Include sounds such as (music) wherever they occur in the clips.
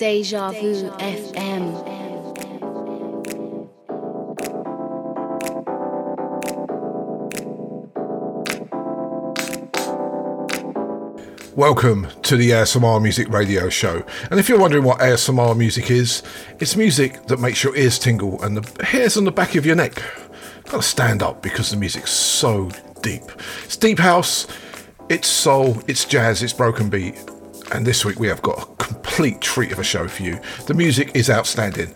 Deja Vu FM. Welcome to the ASMR Music Radio Show. And if you're wondering what ASMR music is, it's music that makes your ears tingle and the hairs on the back of your neck gotta stand up because the music's so deep. It's deep house, it's soul, it's jazz, it's broken beat. And this week we have got a complete treat of a show for you. The music is outstanding.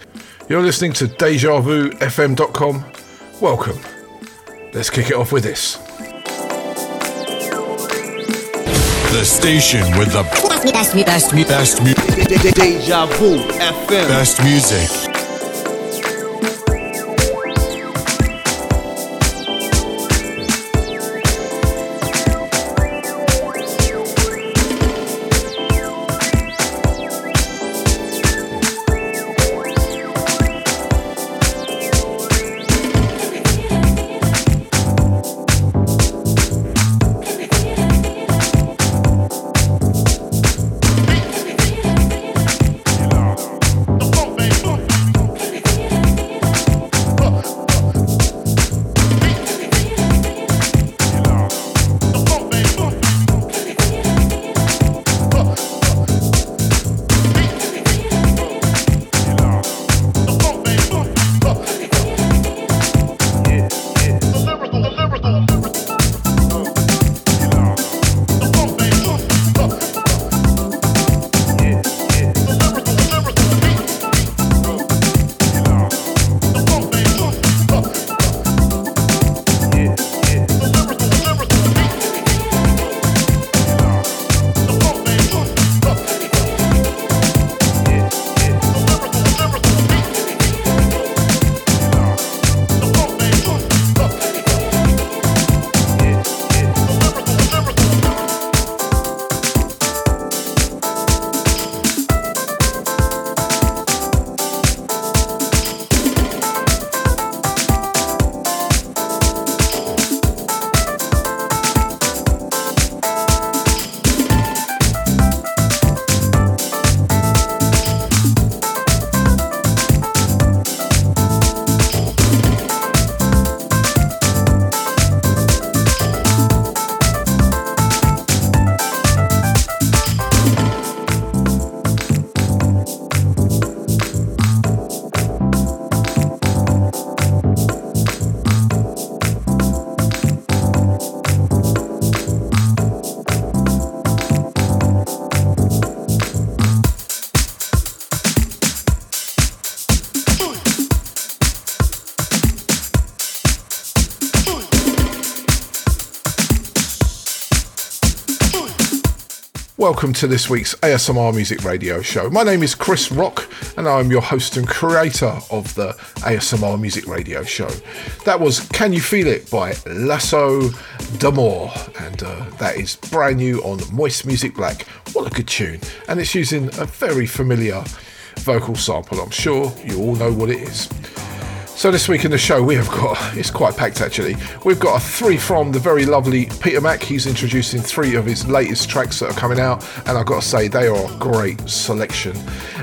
You're listening to DejaVuFM.com. Welcome. Let's kick it off with this. The station with the best, best, best, best, best, Deja Vu FM. best music. Welcome to this week's ASMR Music Radio Show. My name is Chris Rock, and I'm your host and creator of the ASMR Music Radio Show. That was Can You Feel It by Lasso D'Amour, and uh, that is brand new on Moist Music Black. What a good tune! And it's using a very familiar vocal sample. I'm sure you all know what it is. So this week in the show we have got it's quite packed actually. We've got a three from the very lovely Peter Mac. He's introducing three of his latest tracks that are coming out, and I've got to say they are a great selection.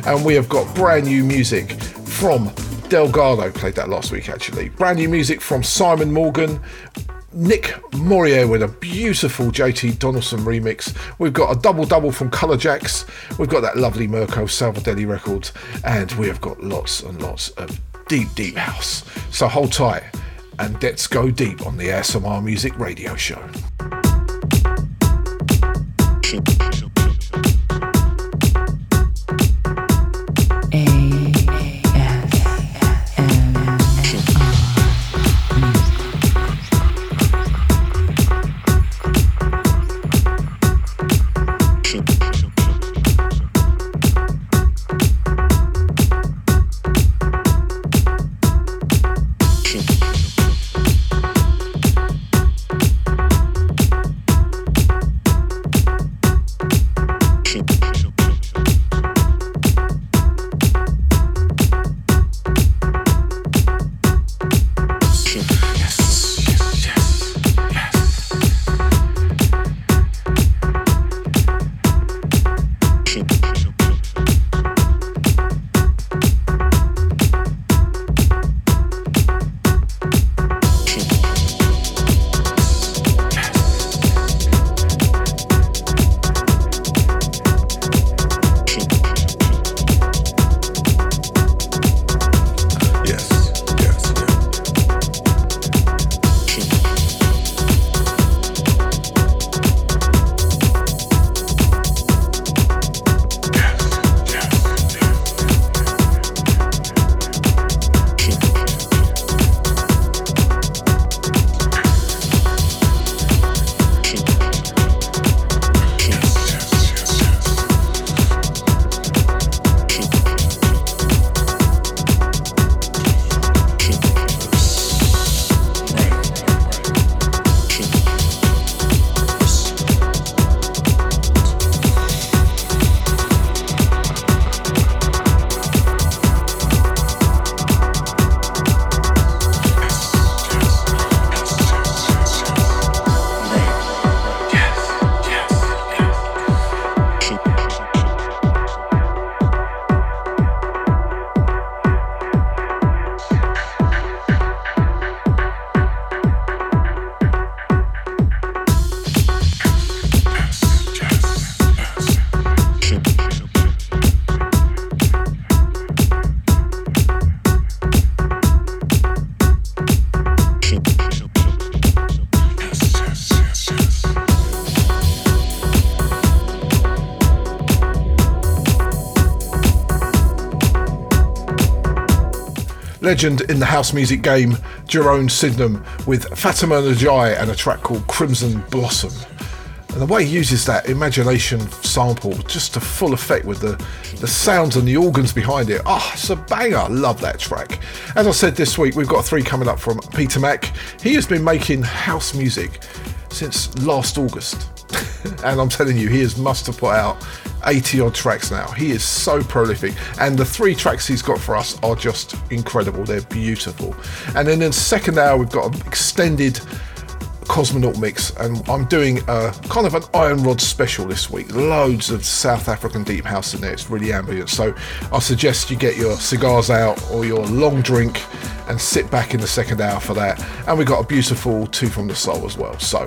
And we have got brand new music from Delgado. Played that last week actually. Brand new music from Simon Morgan. Nick Morier with a beautiful JT Donaldson remix. We've got a double double from Color Jacks. We've got that lovely Mirko Salvadelli record, and we have got lots and lots of deep, deep house. So hold tight and let's go deep on the ASMR Music Radio Show. Legend in the house music game, Jerome Sydenham, with Fatima Njai and a track called Crimson Blossom. And the way he uses that imagination sample just to full effect with the, the sounds and the organs behind it. Ah, oh, it's a banger. Love that track. As I said this week, we've got three coming up from Peter Mack. He has been making house music since last August. (laughs) and I'm telling you, he has must have put out 80 odd tracks now. He is so prolific. And the three tracks he's got for us are just incredible. They're beautiful. And then in the second hour, we've got an extended Cosmonaut mix, and I'm doing a kind of an Iron Rod special this week. Loads of South African deep house in there. It's really ambient. So I suggest you get your cigars out or your long drink and sit back in the second hour for that. And we've got a beautiful Two from the Soul as well. So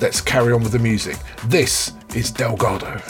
let's carry on with the music. This is Delgado.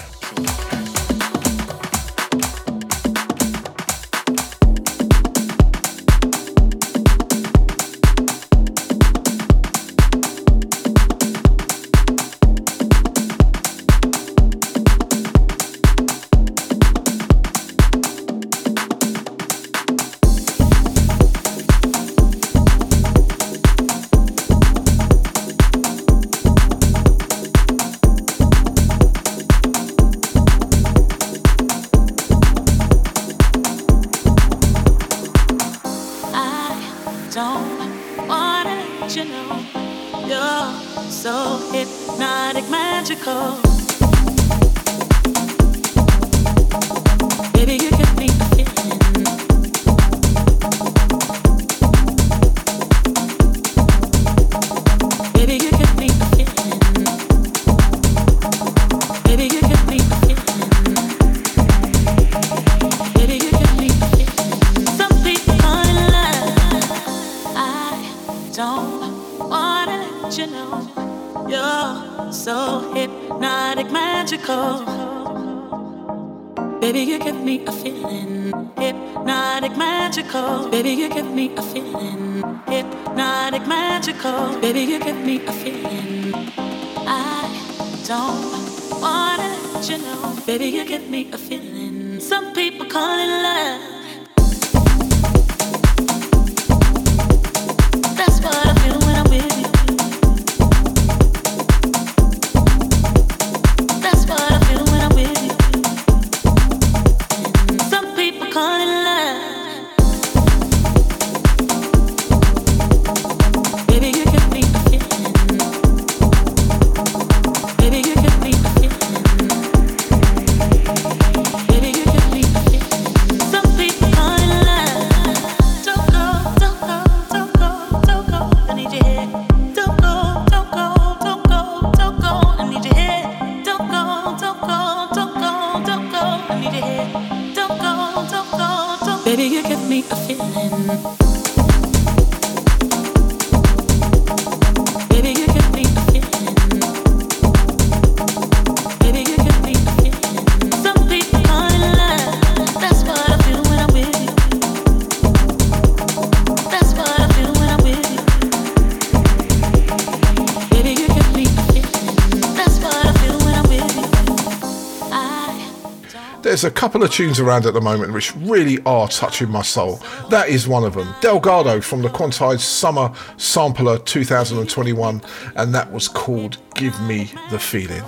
Couple of tunes around at the moment which really are touching my soul. That is one of them. Delgado from the Quantized Summer Sampler 2021, and that was called Give Me the Feeling.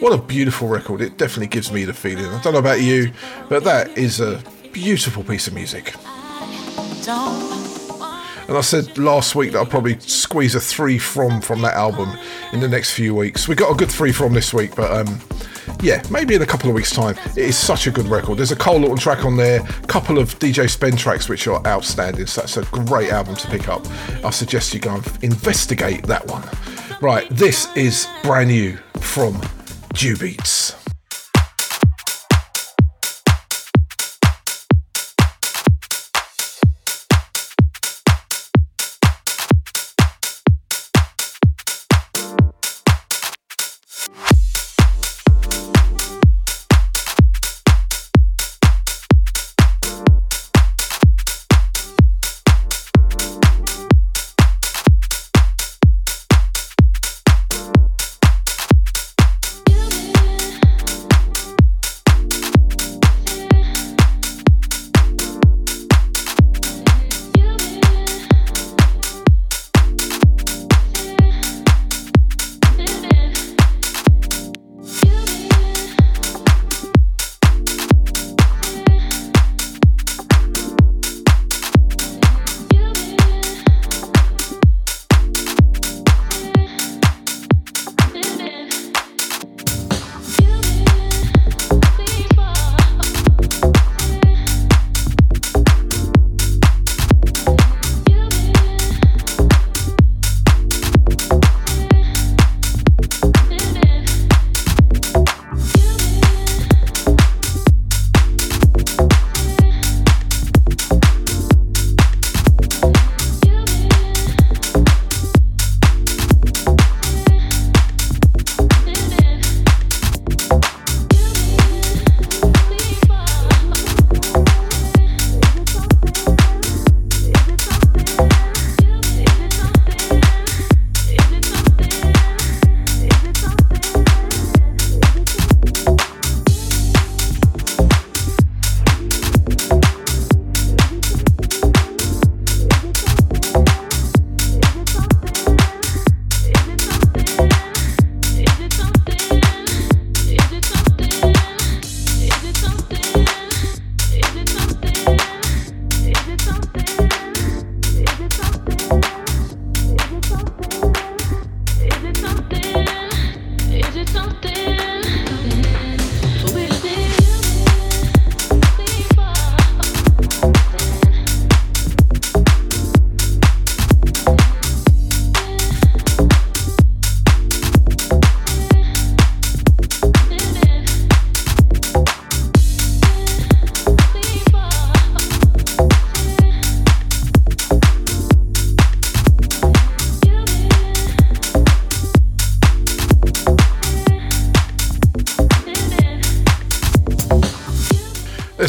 What a beautiful record. It definitely gives me the feeling. I don't know about you, but that is a beautiful piece of music. And I said last week that I'll probably squeeze a three from from that album in the next few weeks. We got a good three from this week, but um, yeah, maybe in a couple of weeks' time. It is such a good record. There's a Cole Lawton track on there, a couple of DJ Spen tracks which are outstanding. So that's a great album to pick up. I suggest you go and investigate that one. Right, this is brand new from Dew Beats.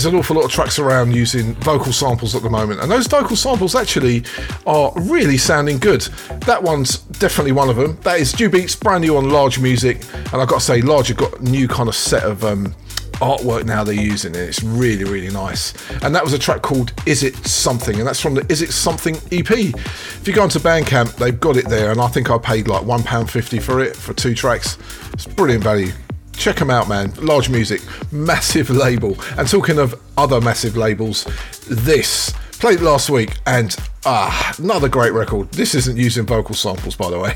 There's an awful lot of tracks around using vocal samples at the moment, and those vocal samples actually are really sounding good. That one's definitely one of them. That is Dew Beats, brand new on Large Music, and I've got to say, Large have got a new kind of set of um, artwork now they're using it. It's really, really nice. And that was a track called Is It Something, and that's from the Is It Something EP. If you go onto Bandcamp, they've got it there, and I think I paid like £1.50 for it for two tracks. It's brilliant value. Check them out, man. Large music, massive label. And talking of other massive labels, this played last week and ah, another great record. This isn't using vocal samples, by the way.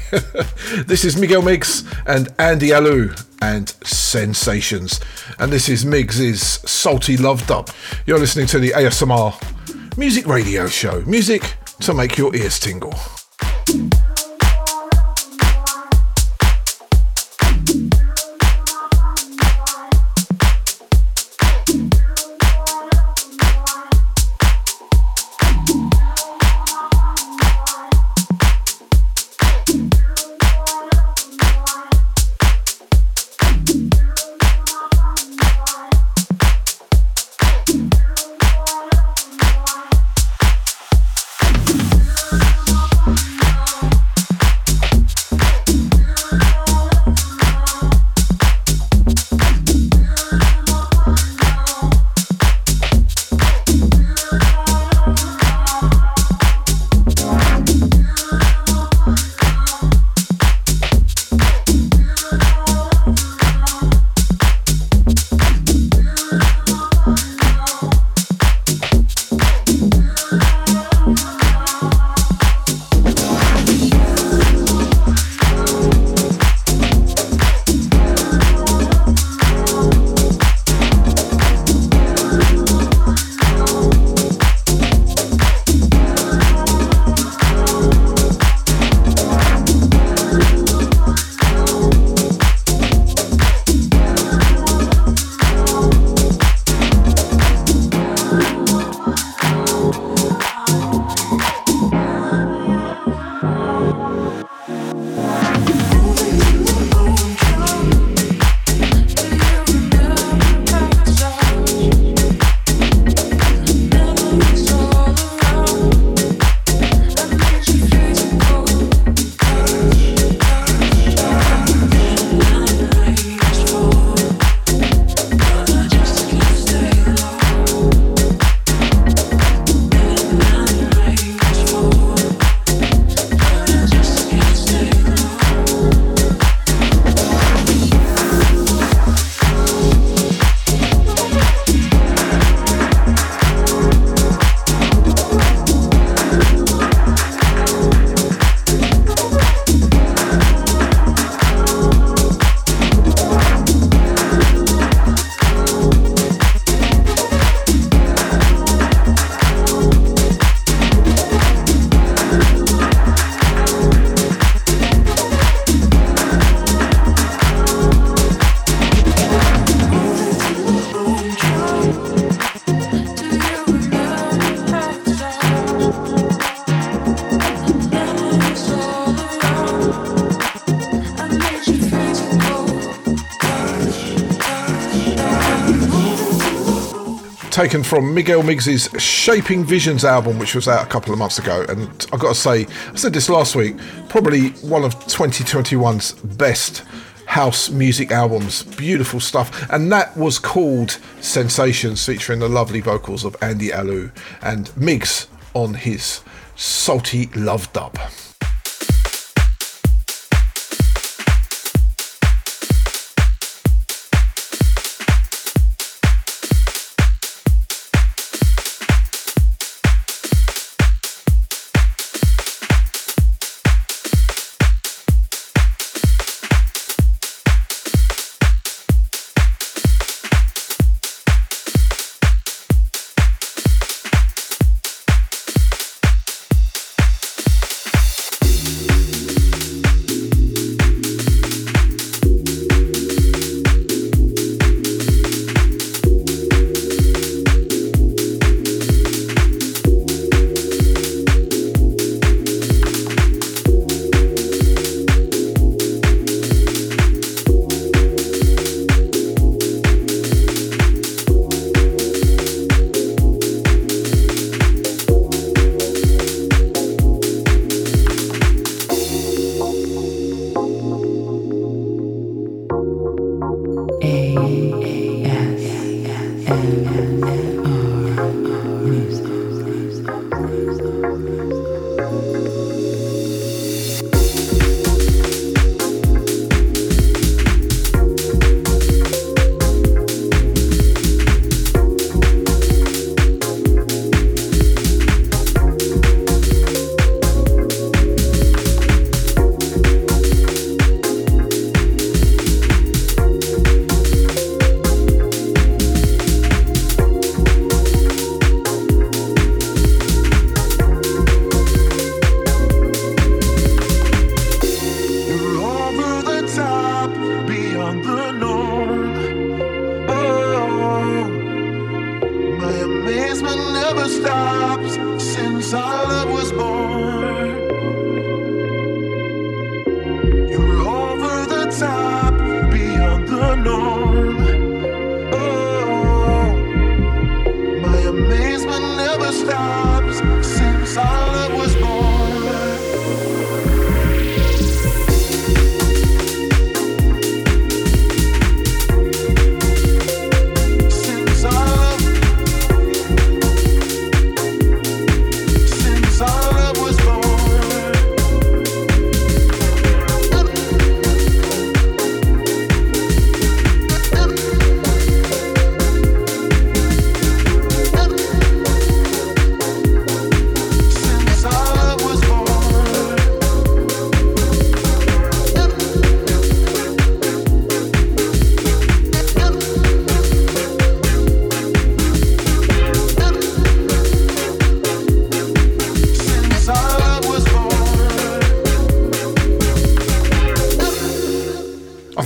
(laughs) this is Miguel Migs and Andy Allo and Sensations. And this is Migs's Salty Love Dub. You're listening to the ASMR Music Radio Show. Music to make your ears tingle. Taken from Miguel Migs's Shaping Visions album, which was out a couple of months ago. And I've got to say, I said this last week, probably one of 2021's best house music albums. Beautiful stuff. And that was called Sensations, featuring the lovely vocals of Andy Allo and Migs on his Salty Love Dub.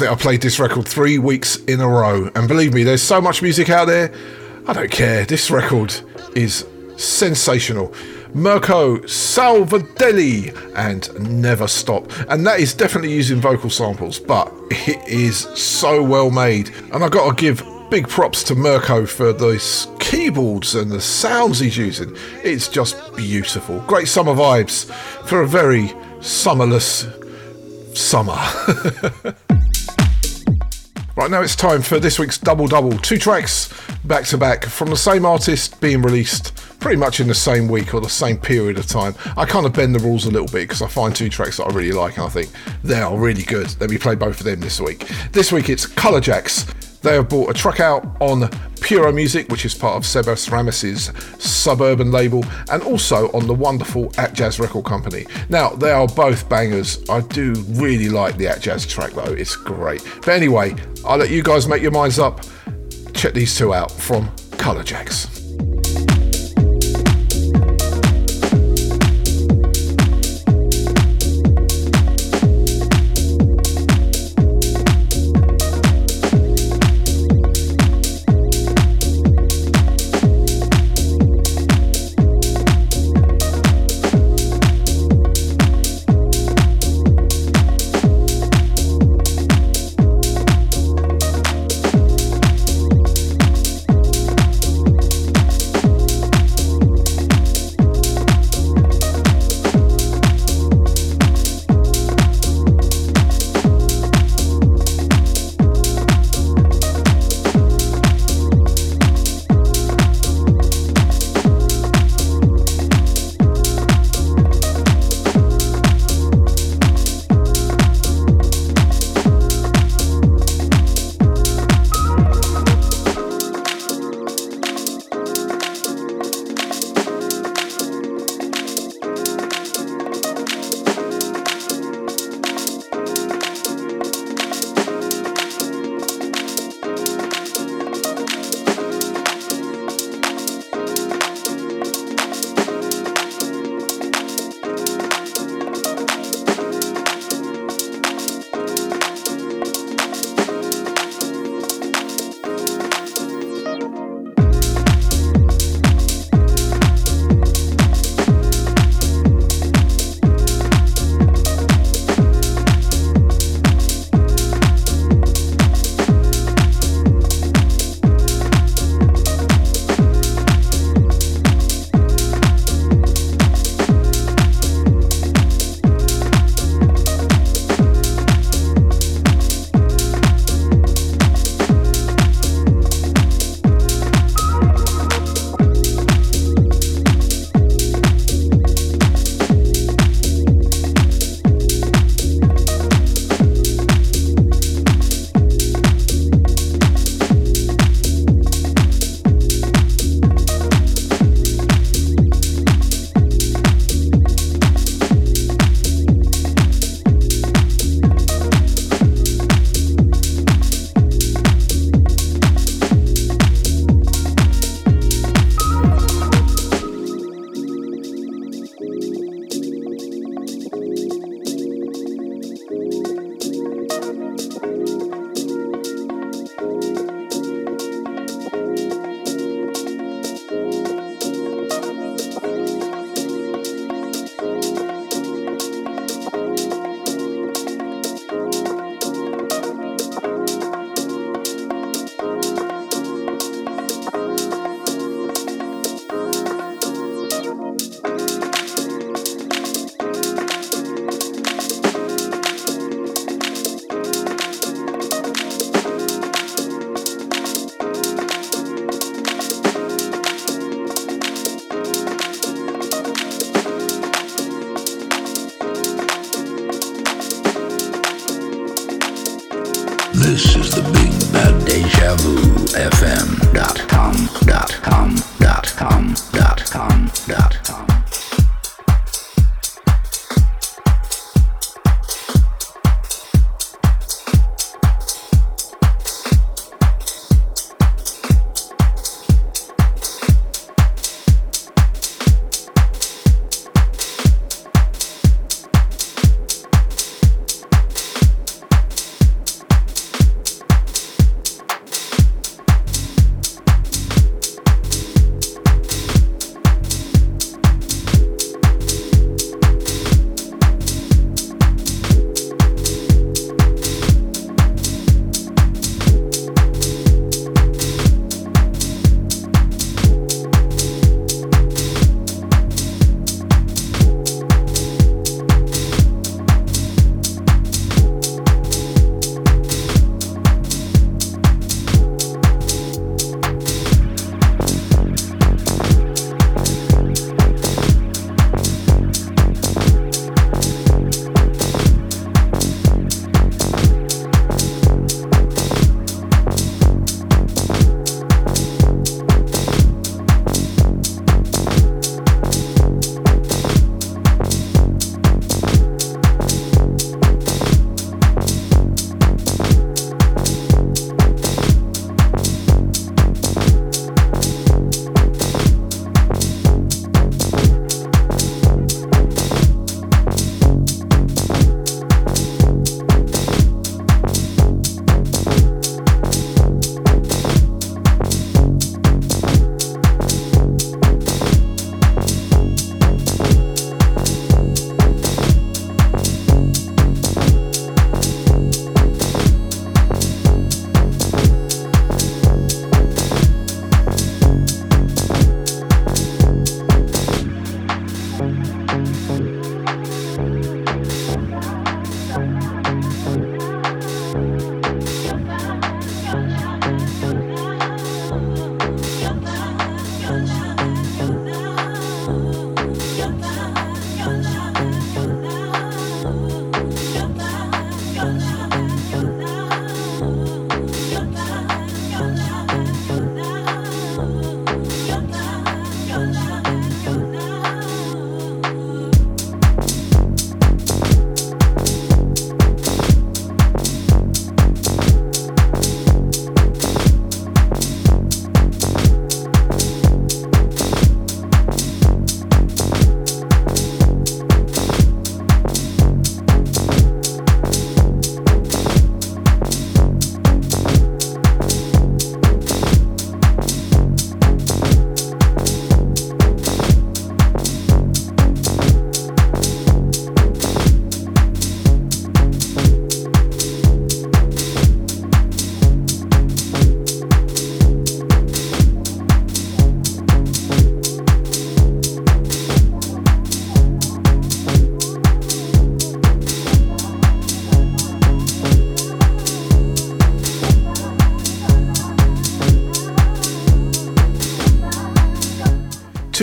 I played this record three weeks in a row, and believe me, there's so much music out there. I don't care. This record is sensational. Mirko Salvadelli and Never Stop. And that is definitely using vocal samples, but it is so well made. And i got to give big props to Mirko for those keyboards and the sounds he's using. It's just beautiful. Great summer vibes for a very summerless summer. (laughs) Right now, it's time for this week's Double Double. Two tracks back to back from the same artist being released pretty much in the same week or the same period of time. I kind of bend the rules a little bit because I find two tracks that I really like and I think they are really good. Let me play both of them this week. This week, it's Color Jacks. They have brought a track out on Puro Music, which is part of Sebas Ramis's suburban label, and also on the wonderful Atjazz Record Company. Now, they are both bangers. I do really like the Atjazz track though, it's great. But anyway, I'll let you guys make your minds up. Check these two out from Color Jacks.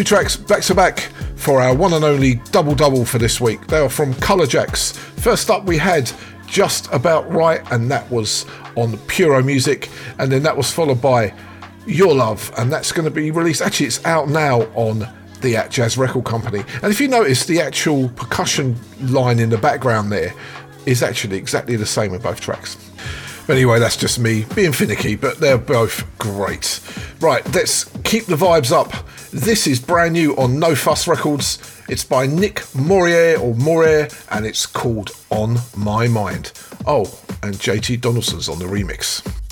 Two tracks back to back for our one and only double double for this week. They are from Color Jacks. First up, we had Just About Right, and that was on Puro Music, and then that was followed by Your Love, and that's going to be released. Actually, it's out now on the Atjazz Record Company. And if you notice, the actual percussion line in the background there is actually exactly the same in both tracks. But anyway, that's just me being finicky, but they're both great. Right, let's keep the vibes up this is brand new on No Fuss Records. It's by Nick Morier or Morier and it's called On My Mind. Oh, and JT Donaldson's on the remix.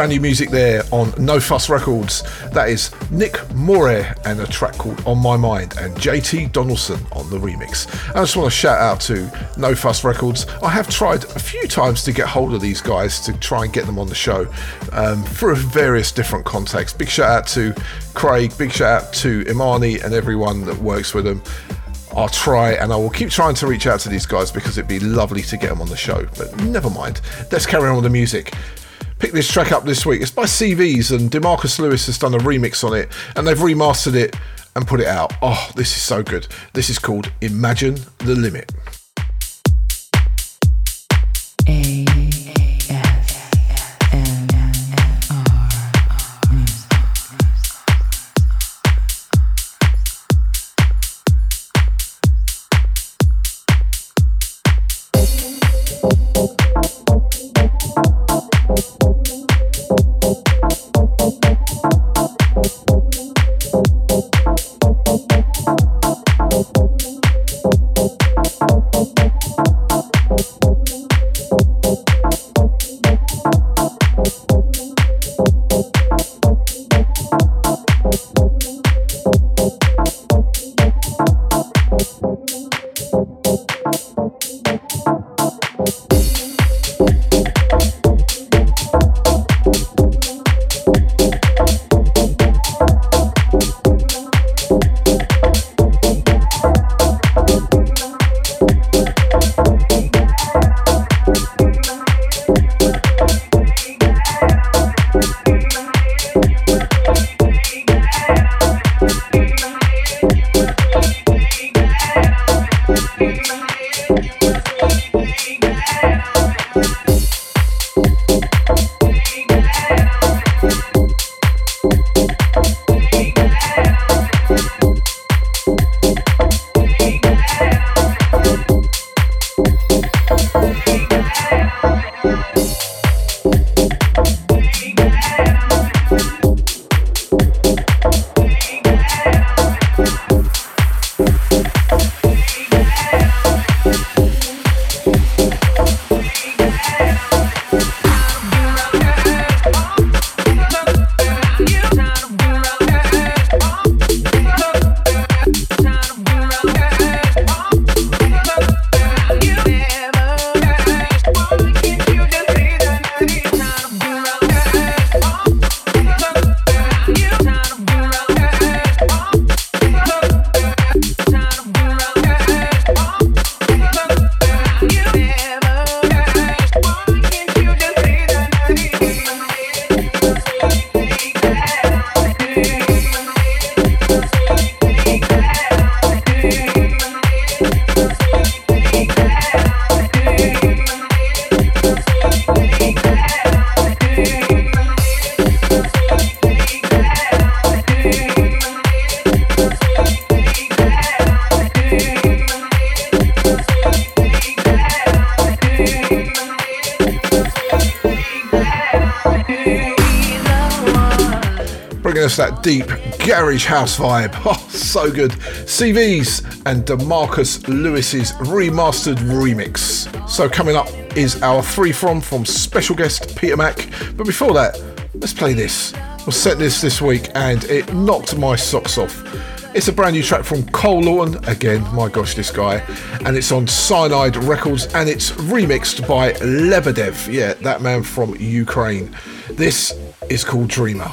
Brand new music there on No Fuss Records. That is Nick Moore and a track called On My Mind and JT Donaldson on the remix. I just want to shout out to No Fuss Records. I have tried a few times to get hold of these guys to try and get them on the show um, through various different contexts. Big shout out to Craig, big shout out to Imani and everyone that works with them. I'll try and I will keep trying to reach out to these guys because it'd be lovely to get them on the show. But never mind. Let's carry on with the music. Pick this track up this week. It's by CVs and Demarcus Lewis has done a remix on it and they've remastered it and put it out. Oh, this is so good. This is called Imagine the Limit. House vibe. (laughs) Oh, so good. CVs and Demarcus Lewis's remastered remix. So coming up is our three from from special guest Peter Mac. But before that, let's play this. We set this this week and it knocked my socks off. It's a brand new track from Cole Lawton, again, my gosh, this guy, and it's on Cyanide Records and it's remixed by Lebedev, yeah, that man from Ukraine. This is called Dreamer.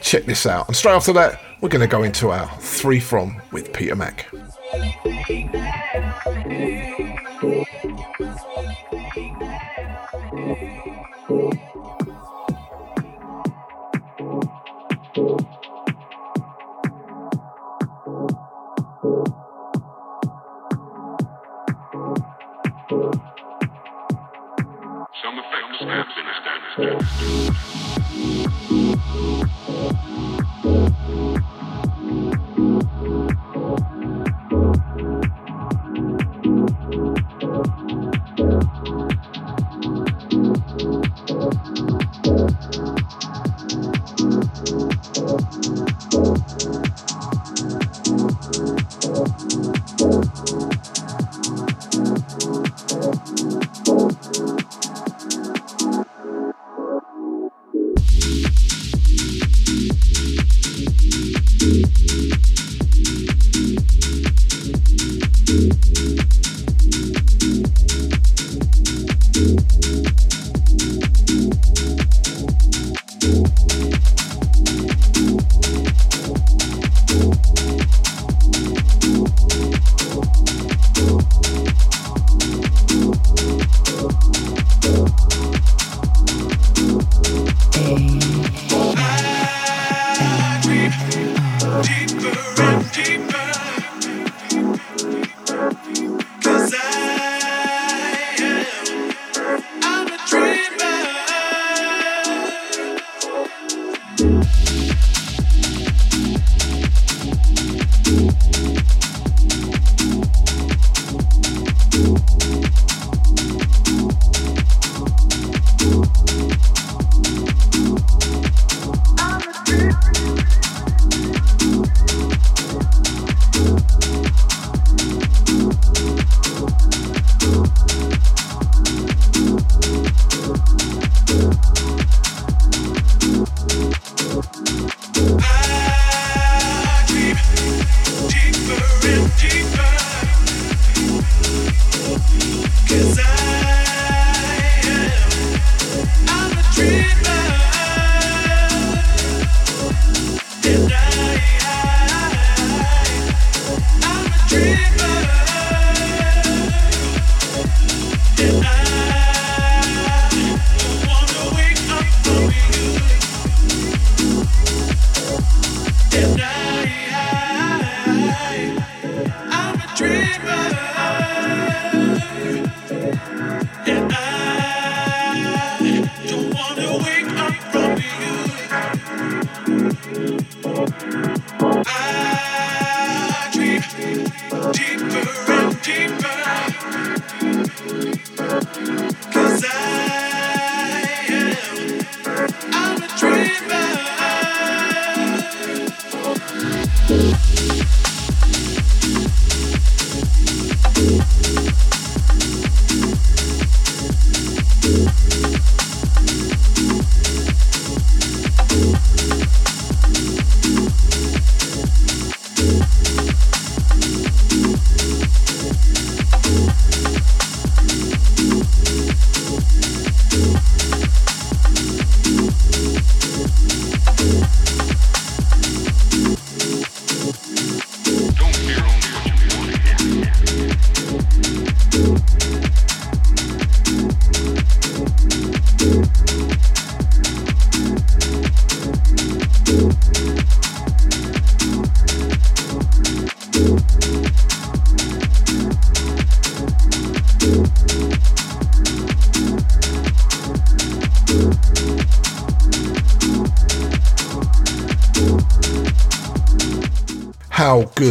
Check this out. And straight after that, we're going to go into our three from with Peter Mac. Some effects snaps in a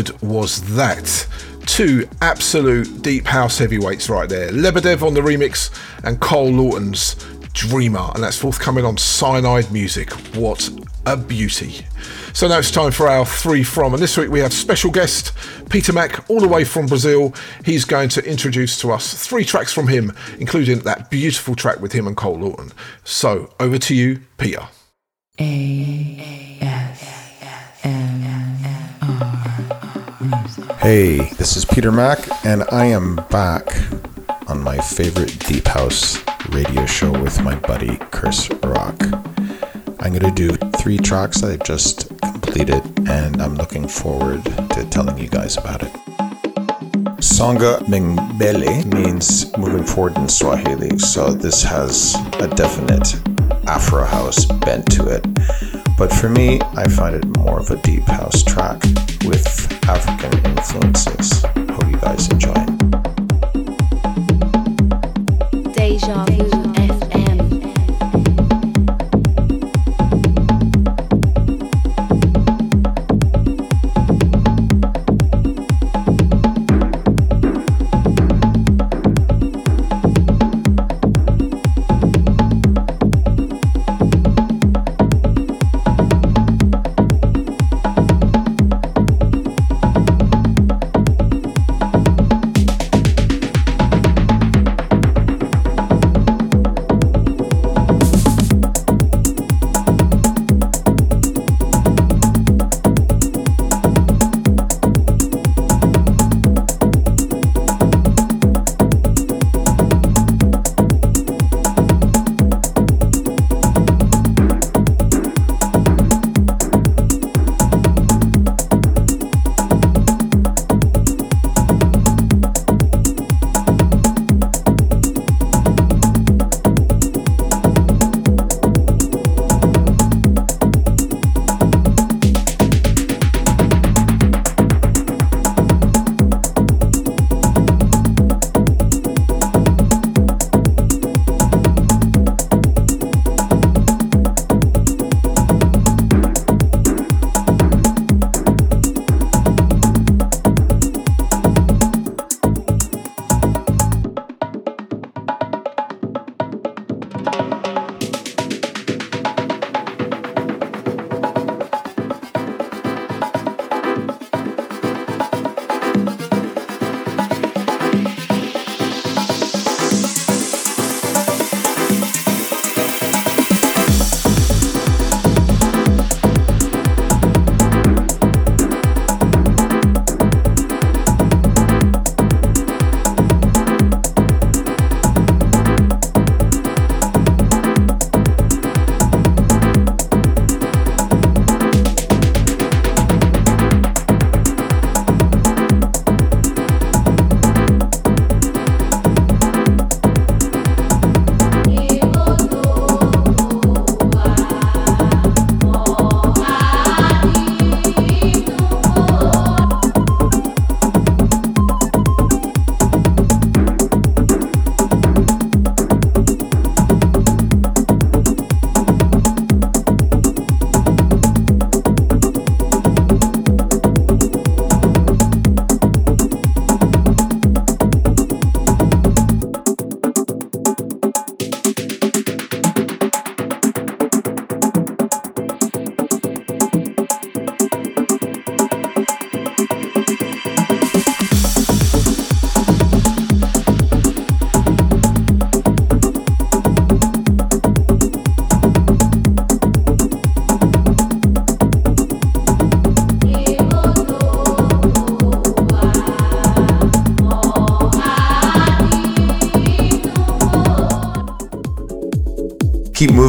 good was that? Two absolute deep house heavyweights right there. Lebedev on the remix and Cole Lawton's Dreamer, and that's forthcoming on Cyanide Music. What a beauty. So now it's time for our three from, and this week we have special guest Peter Mac, all the way from Brazil. He's going to introduce to us three tracks from him, including that beautiful track with him and Cole Lawton. So over to you, Peter. This is Peter Mac, and I am back on my favorite Deep House radio show with my buddy Chris Rock. I'm going to do three tracks that I've just completed, and I'm looking forward to telling you guys about it. Songa Mbele means moving forward in Swahili, so this has a definite Afro house bent to it. But for me, I find it more of a deep house track with African influences. Hope you guys enjoy it. Deja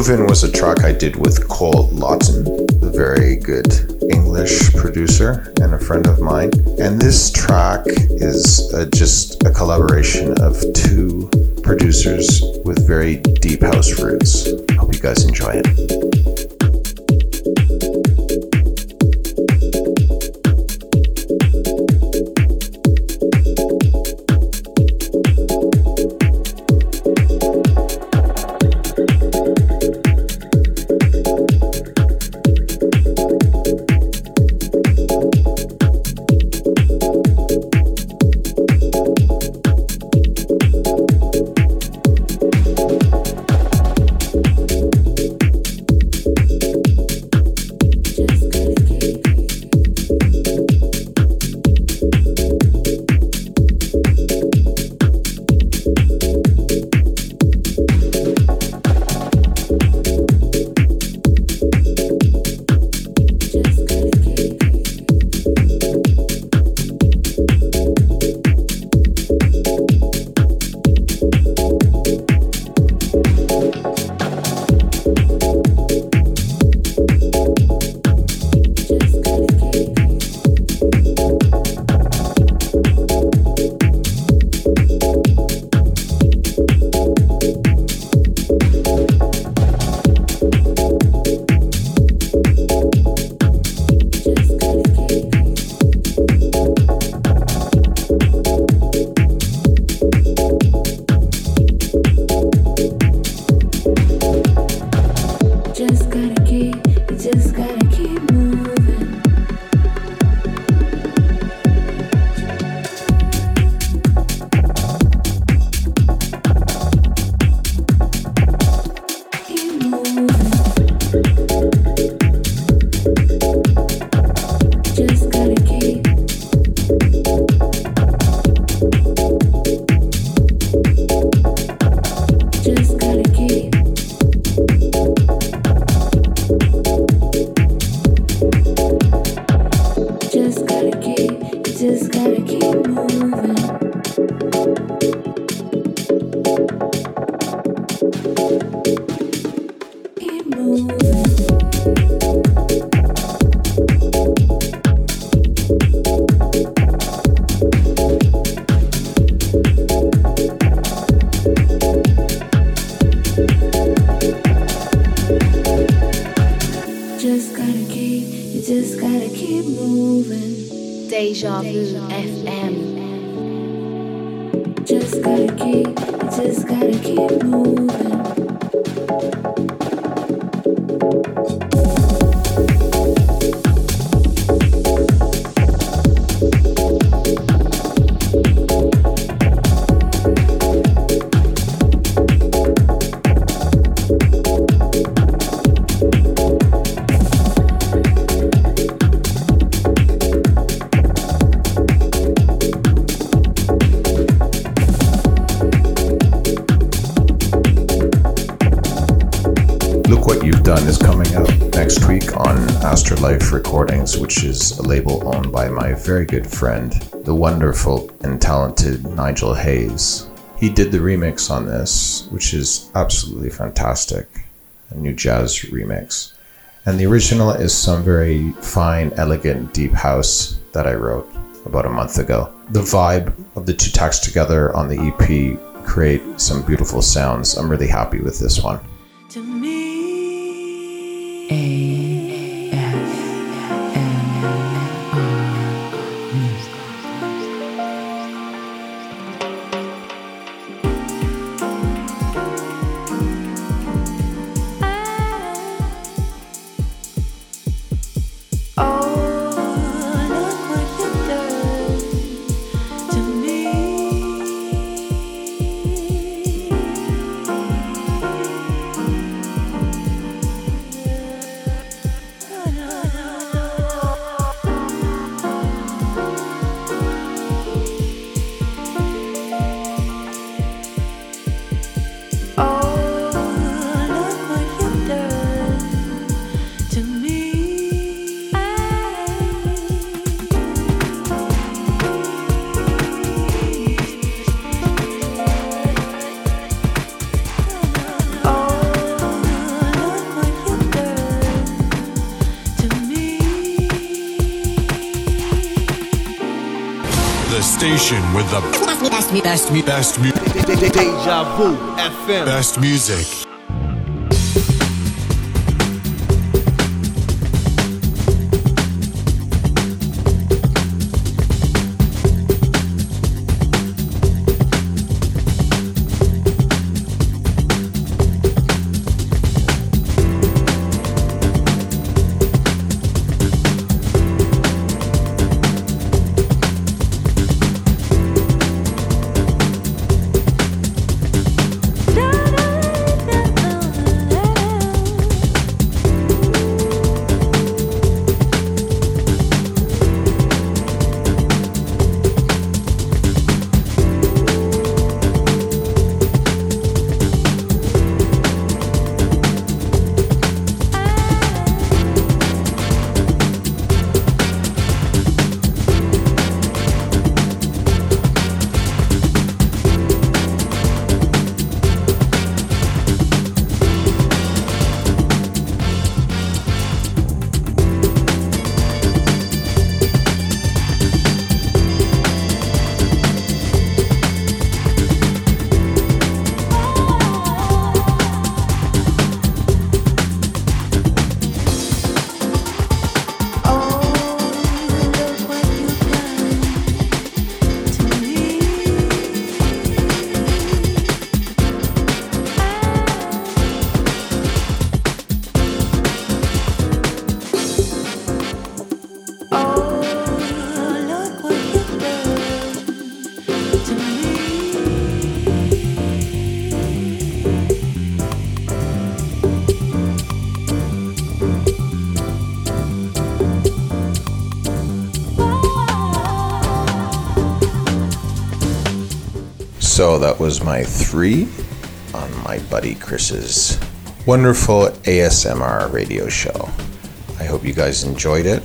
Moving was a track I did with Cole Lawton, a very good English producer and a friend of mine. And this track is uh, just a collaboration of two producers with very deep house roots. Hope you guys enjoy it. Recordings, which is a label owned by my very good friend, the wonderful and talented Nigel Hayes. He did the remix on this, which is absolutely fantastic. A new jazz remix. And the original is some very fine, elegant, deep house that I wrote about a month ago. The vibe of the two tracks together on the EP create some beautiful sounds. I'm really happy with this one. Best, best, Deja Vu FM. best music. That was my three on my buddy Chris's wonderful ASMR radio show. I hope you guys enjoyed it.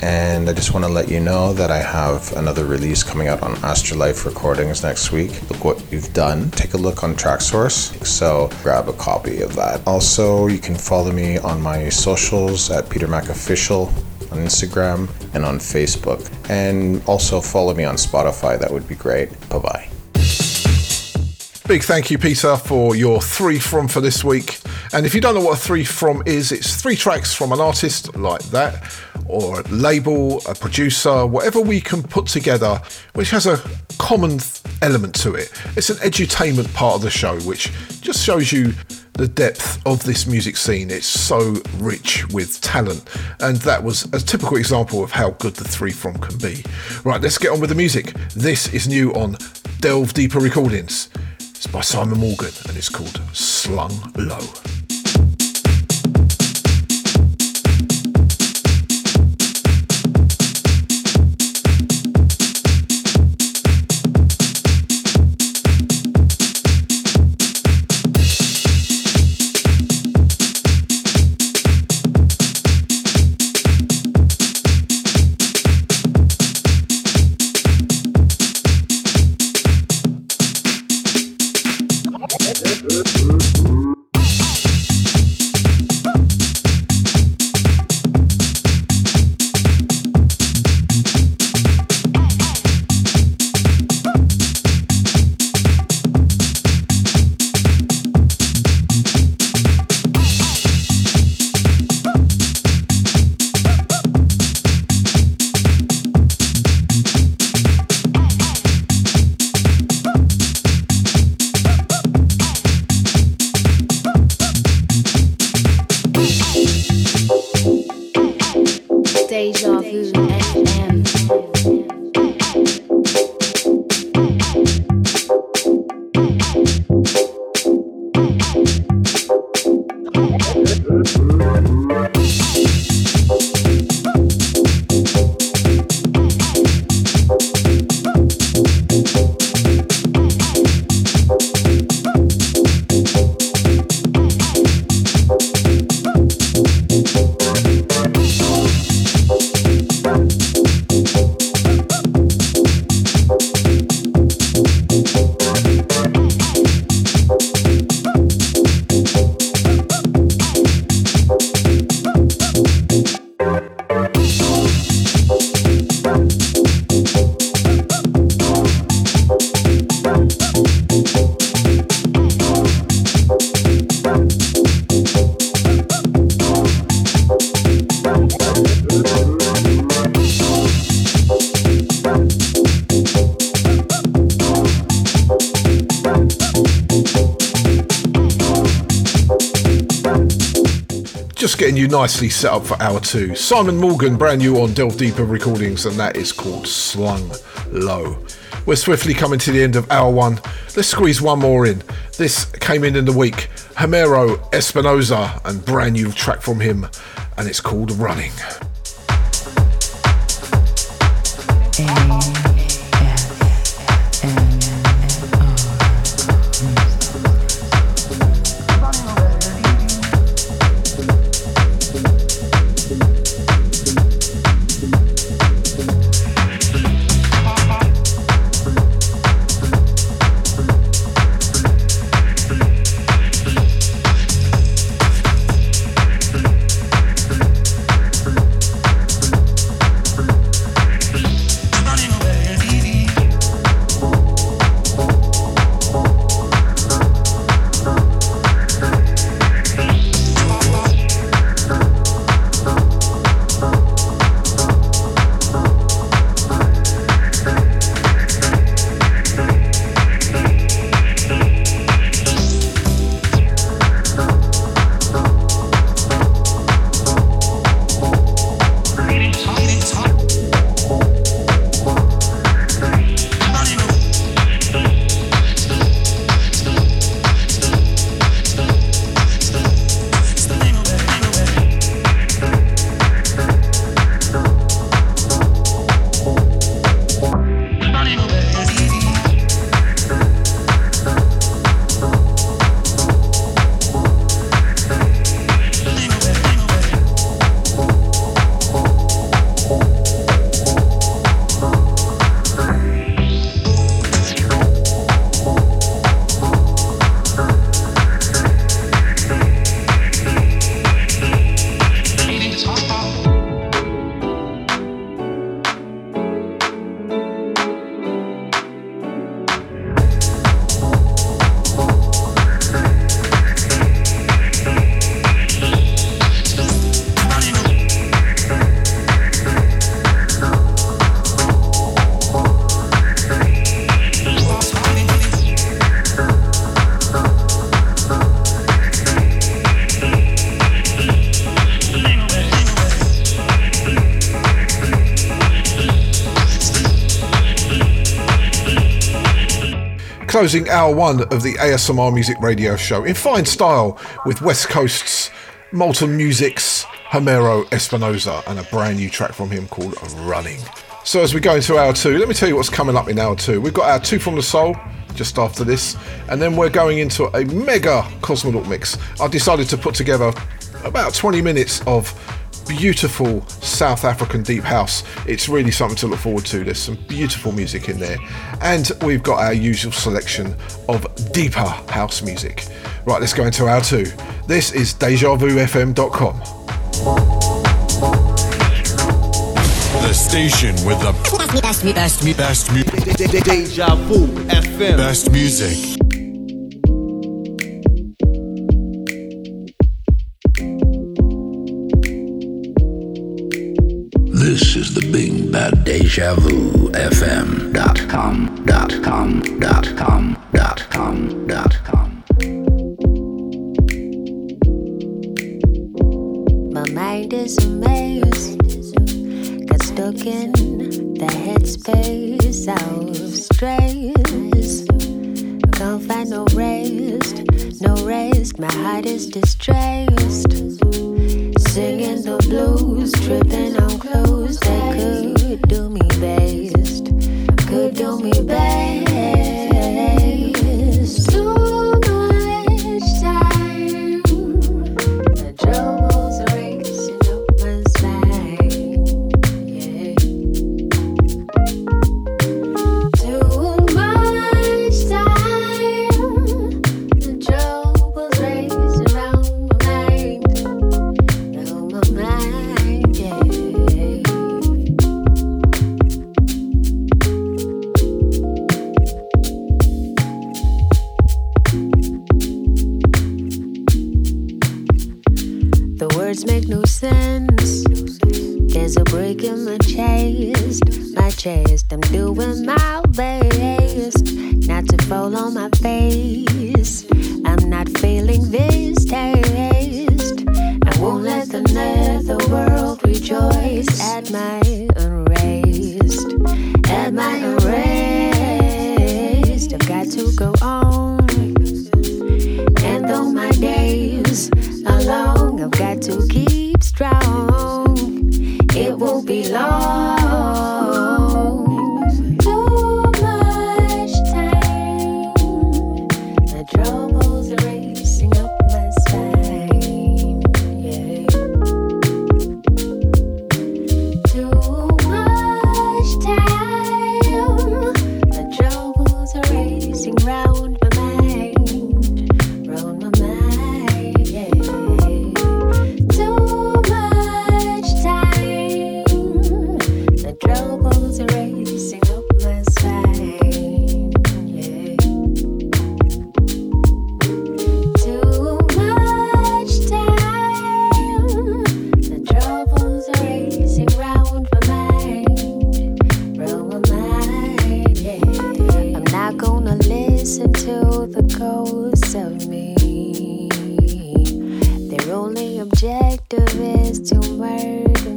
And I just want to let you know that I have another release coming out on Astrolife Recordings next week. Look what you've done. Take a look on Traxsource. So grab a copy of that. Also, you can follow me on my socials at Peter Mac Official on Instagram and on Facebook. And also follow me on Spotify. That would be great. Bye bye. Big thank you, Peter, for your three from for this week. And if you don't know what a three from is, it's three tracks from an artist like that, or a label, a producer, whatever we can put together, which has a common element to it. It's an edutainment part of the show, which just shows you the depth of this music scene. It's so rich with talent, and that was a typical example of how good the three from can be. Right, let's get on with the music. This is new on Delve Deeper Recordings. It's by Simon Morgan and it's called Slung Low. deja vu. You nicely set up for hour two. Simon Morgan, brand new on Delve Deeper Recordings, and that is called Slung Low. We're swiftly coming to the end of hour one. Let's squeeze one more in. This came in in the week. Homero Espinosa, and brand new track from him, and it's called Running. Closing hour one of the ASMR Music Radio Show in fine style with West Coast's Molten Music's Homero Espinosa and a brand new track from him called Running. So as we go into hour two, let me tell you what's coming up in hour two. We've got our two from the soul just after this, and then we're going into a mega Cosmonaut mix. I decided to put together about 20 minutes of beautiful South African deep house. It's really something to look forward to. There's some beautiful music in there. And we've got our usual selection of deeper house music. Right, let's go into our two. This is DejaVuFM.com. The station with the best, best, best, best, Deja Vu FM. best music. Dot com dot com dot com dot com dot com. My mind is a maze. Got stuck in the headspace of stress. Can't find no rest, no rest. My heart is distressed. Singing the blues, tripping on clothes that could do me best. Could do me best. Objective is to murder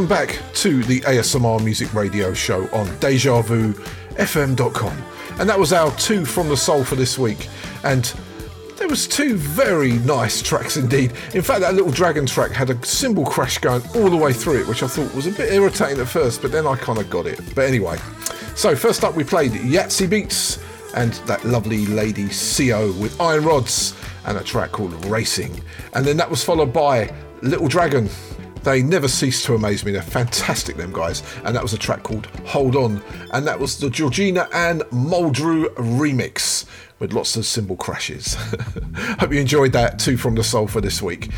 Welcome back to the ASMR Music Radio Show on DejaVuFM.com. And that was our two from the soul for this week. And there was two very nice tracks indeed. In fact, that little dragon track had a cymbal crash going all the way through it, which I thought was a bit irritating at first, but then I kind of got it. But anyway, so first up we played Yahtzee Beats and that lovely lady CO with Iron Rods and a track called Racing. And then that was followed by Little Dragon. They never cease to amaze me. They're fantastic, them guys. And that was a track called Hold On. And that was the Georgia Anne Muldrow remix with lots of cymbal crashes. (laughs) Hope you enjoyed that too from the soul for this week.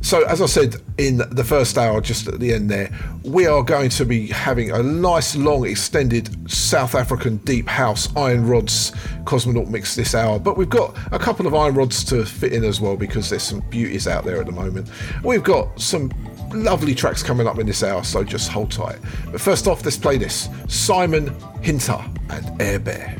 So, as I said in the first hour, just at the end there, we are going to be having a nice, long, extended South African deep house iron rods Cosmonaut mix this hour. But we've got a couple of iron rods to fit in as well because there's some beauties out there at the moment. We've got some lovely tracks coming up in this hour, so just hold tight. But first off, let's play this Simon Hinter and Air Bear.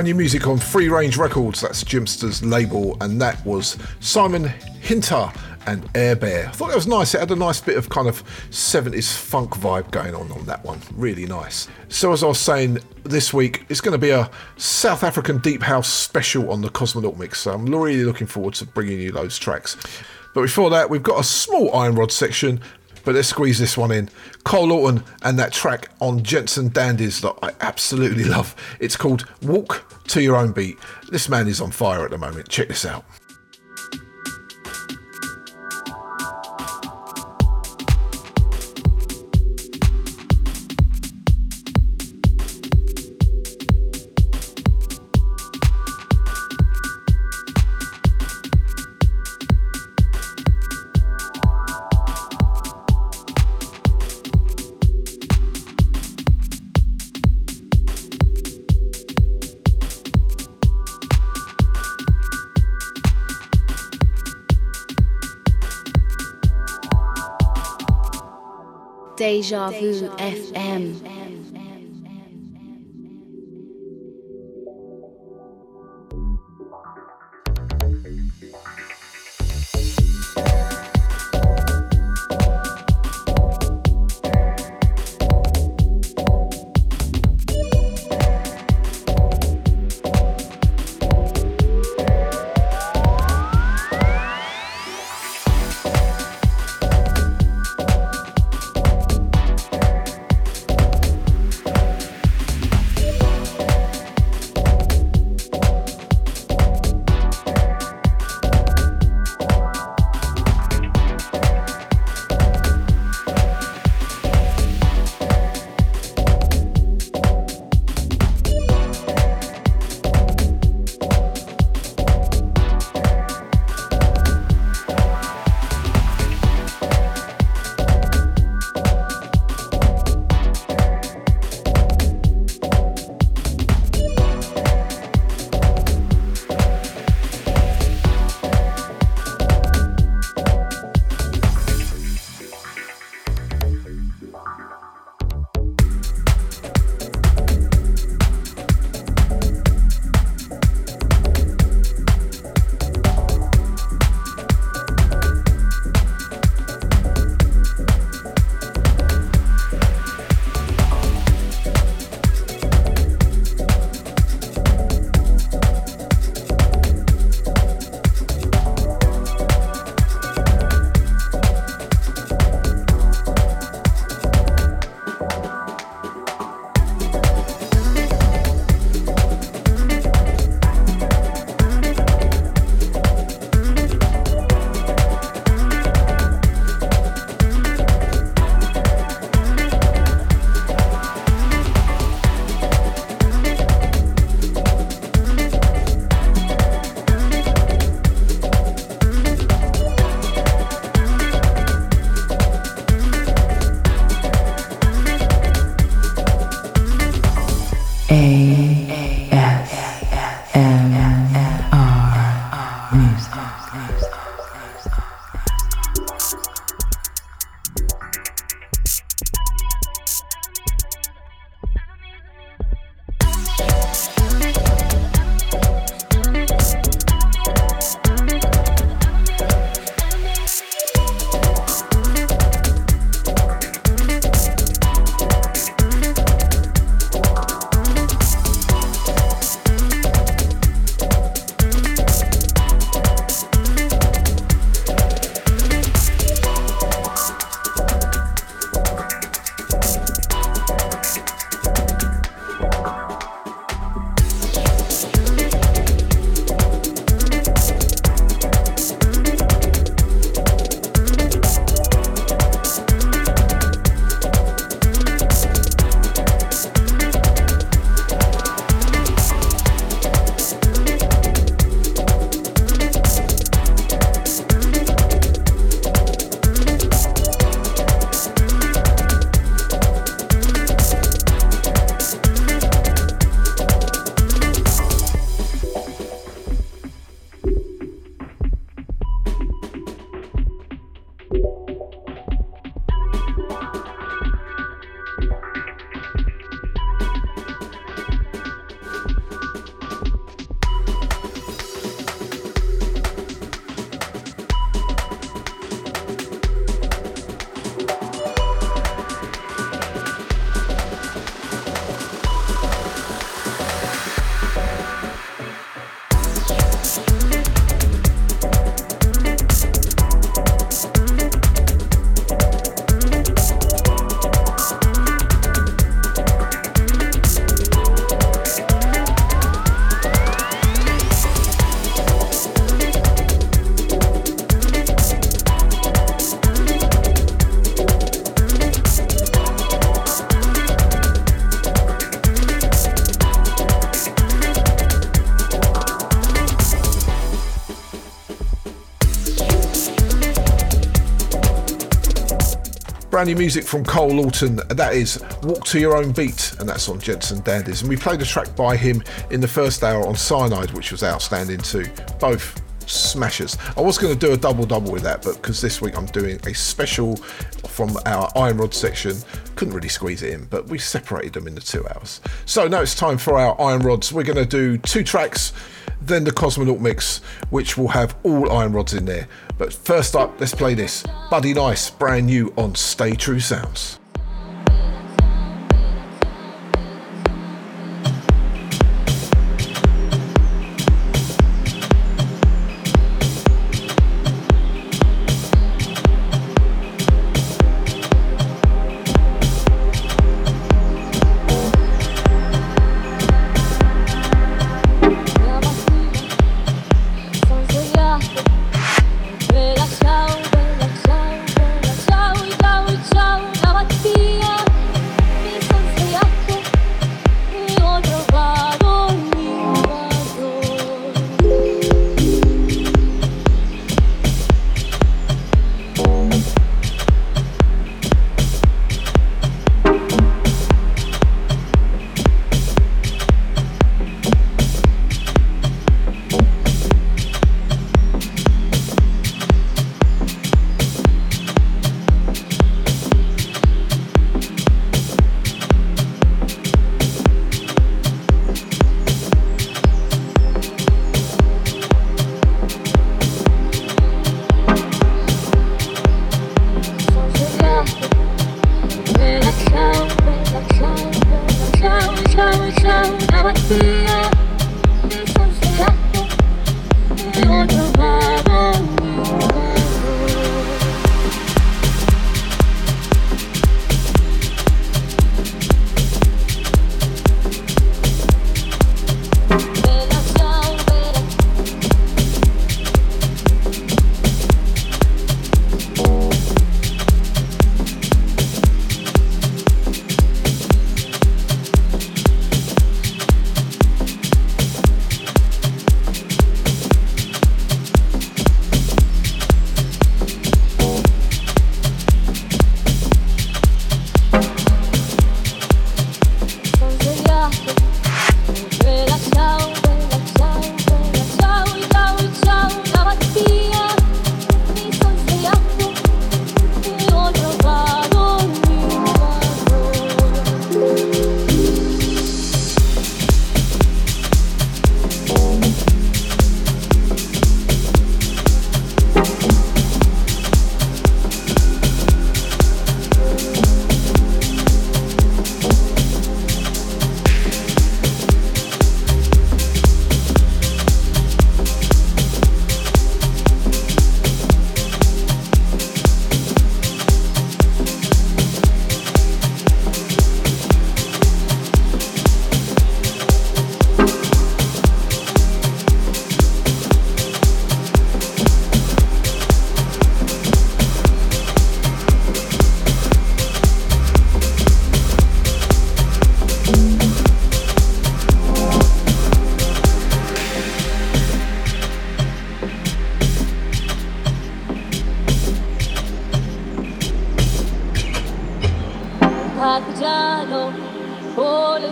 Brand new music on Free Range Records. That's Jimpster's label, and that was Simon Hinter and Air Bear. I thought that was nice. It had a nice bit of kind of 70s funk vibe going on on that one. Really nice. So, as I was saying, this week it's going to be a South African Deep House special on the Cosmonaut Mix. So, I'm really looking forward to bringing you those tracks. But before that, we've got a small Iron Rod section but let's squeeze this one in. Cole Lawton and that track on Gents & Dandies that I absolutely (laughs) love. It's called Walk to Your Own Beat. This man is on fire at the moment. Check this out. Deja Vu FM. Brand new music from Cole Lawton. That is Walk to Your Own Beat, and that's on Gents & Dandies. And we played a track by him in the first hour on Cyanide, which was outstanding too. Both smashers. I was going to do a double double with that, but because this week I'm doing a special from our Iron Rod section, couldn't really squeeze it in, but we separated them in the two hours. So now it's time for our Iron Rods. We're going to do two tracks, then the Cosmonaut mix, which will have all Iron Rods in there. But first up, let's play this Buddy Nice, brand new on Stay True Sounds.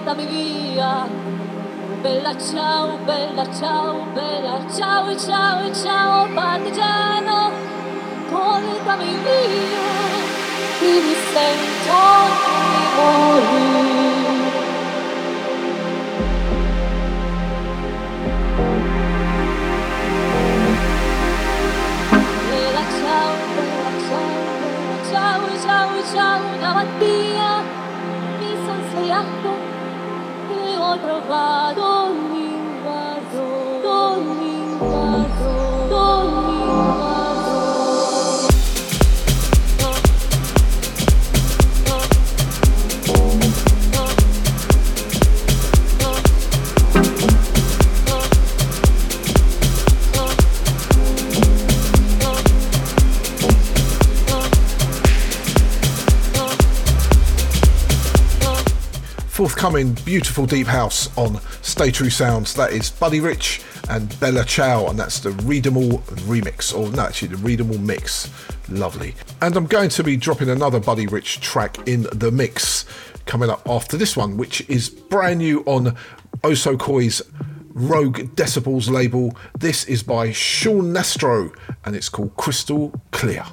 Portami via. Bella ciao, bella ciao, bella ciao, ciao, ciao, partigiano, portami via. Qui mi sento di morire. Bella ciao, bella ciao, bella ciao, ciao, ciao, la mattina outro lado. Forthcoming beautiful deep house on Stay True Sounds. That is Buddy Rich and Bella Ciao, and that's the Readable remix, or no, actually the Readable mix. lovely. And I'm going to be dropping another Buddy Rich track in the mix coming up after this one, which is brand new on Oso Osokoi's Rogue Decibels label. This is by Sean Nastro and it's called Crystal Clear.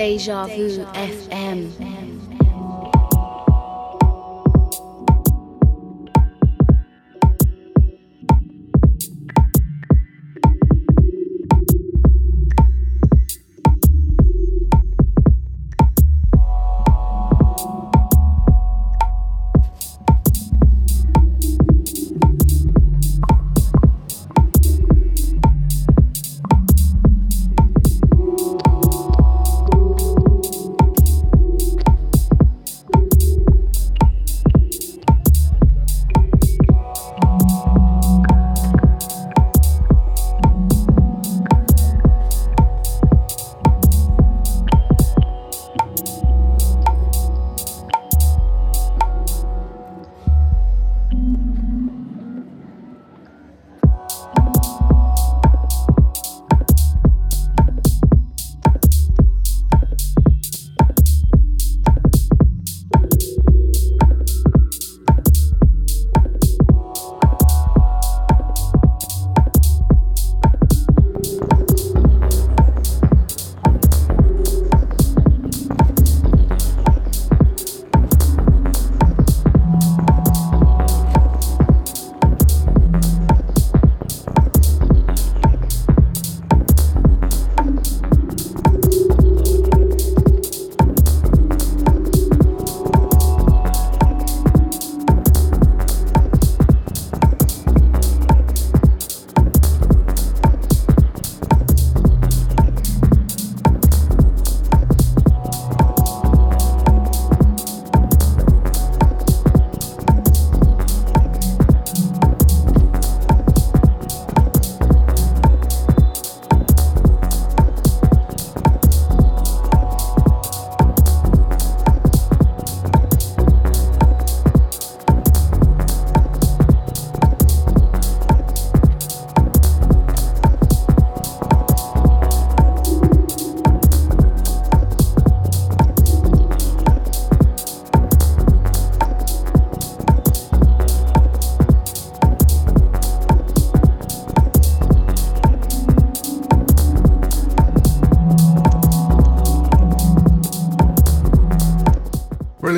Deja Vu FM.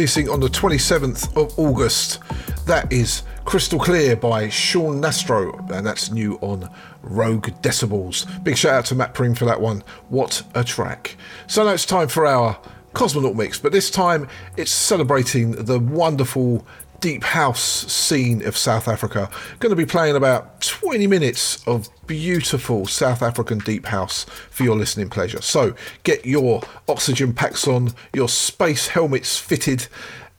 Releasing on the 27th of August. That is Crystal Clear by Sean Nastro, and that's new on Rogue Decibels. Big shout out to Matt Preem for that one. What a track. So now it's time for our Cosmonaut mix, but this time it's celebrating the wonderful deep house scene of South Africa. Going to be playing about 20 minutes of beautiful South African deep house for your listening pleasure. So get your oxygen packs on, your space helmets fitted,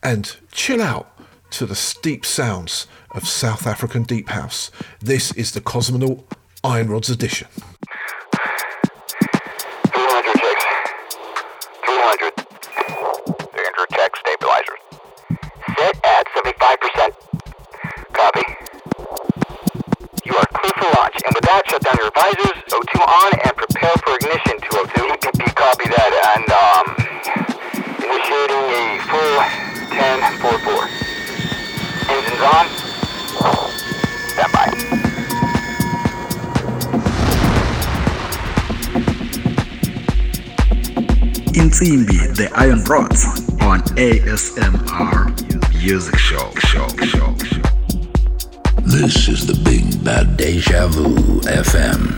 and chill out to the steep sounds of South African deep house. This is the Cosmonaut Iron Rods edition. Insimbi, the Iron Rods on ASMR Music Show. Show, show, show. This is the Big Bad Deja Vu FM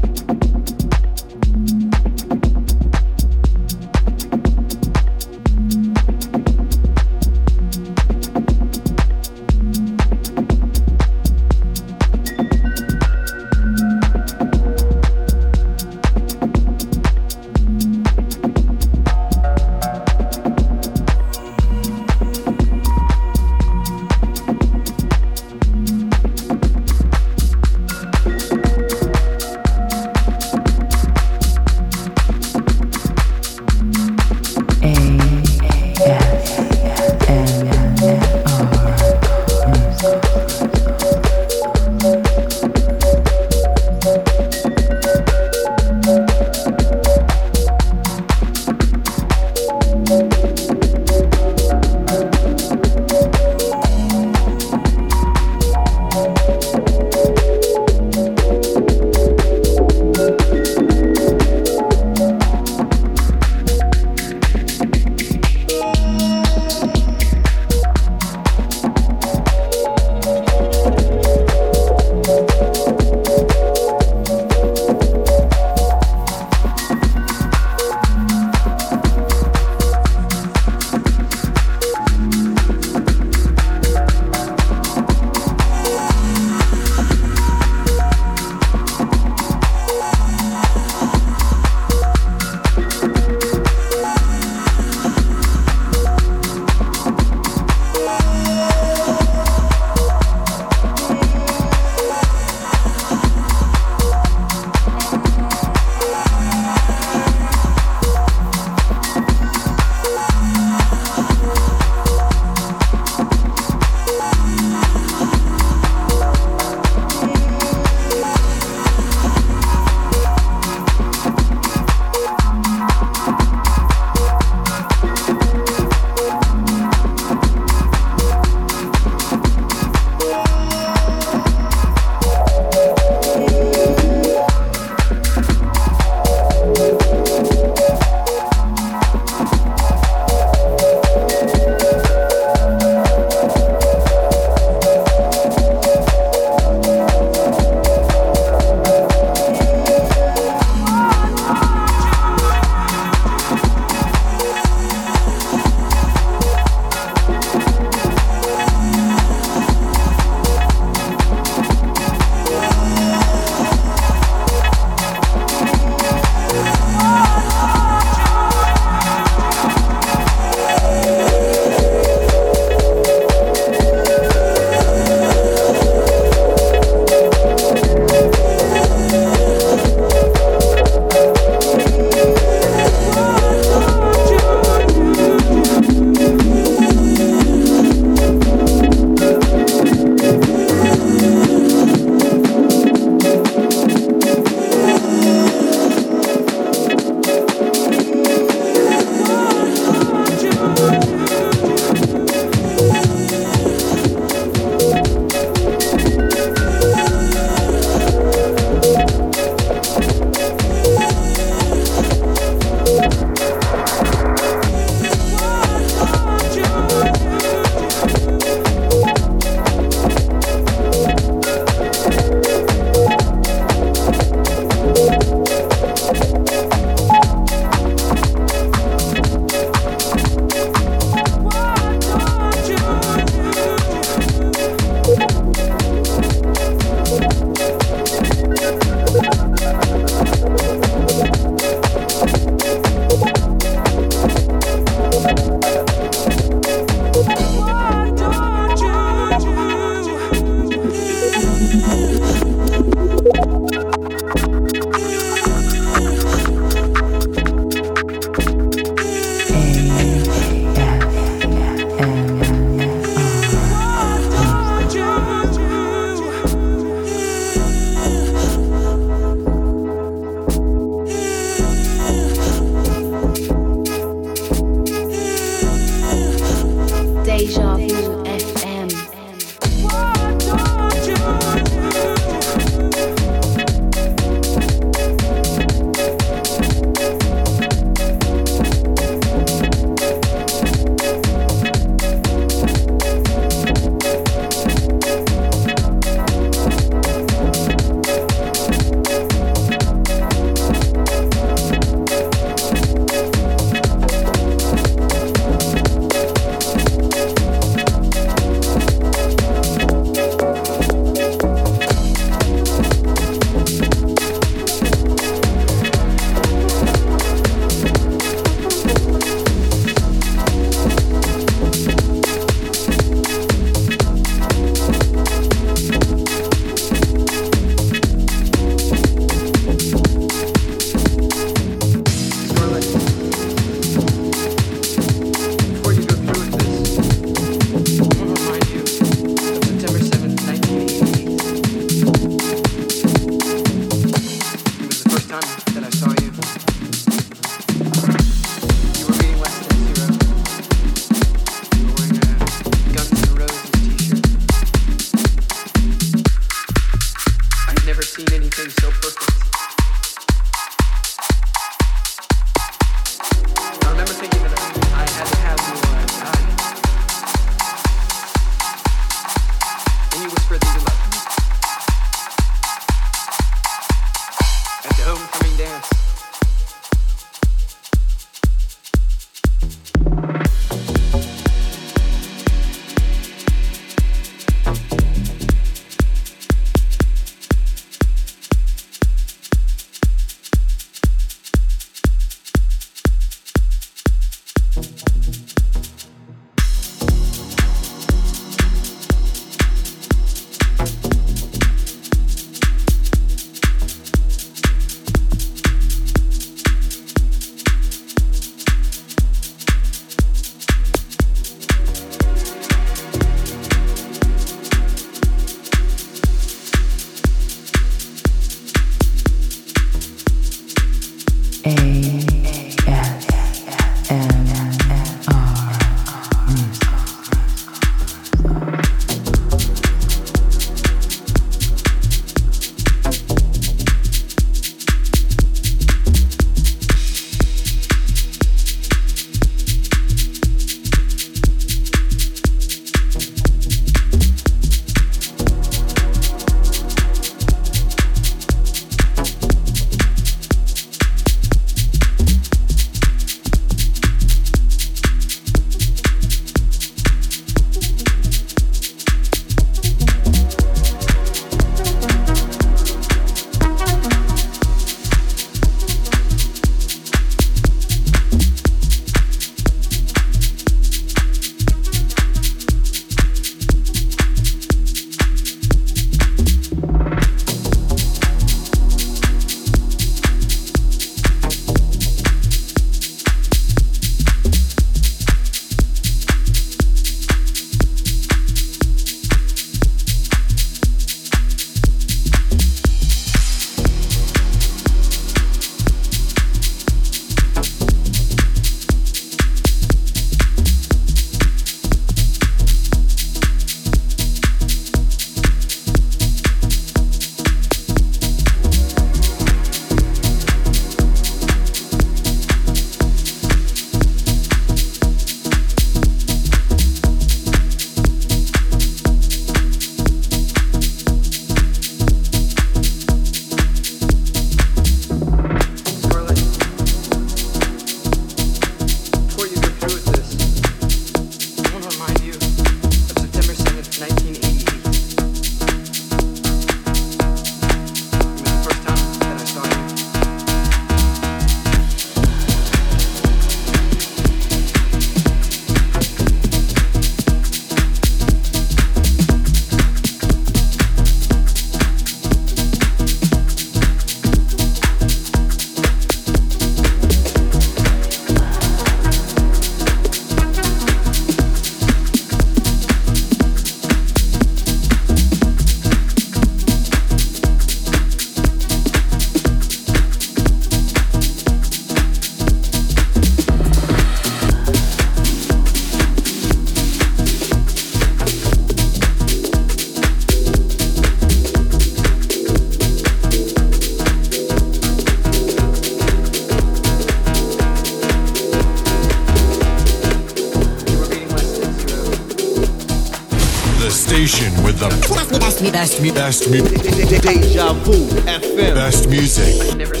best, me, best, me, best, me. Deja Vu FM. Best music.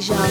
Deja.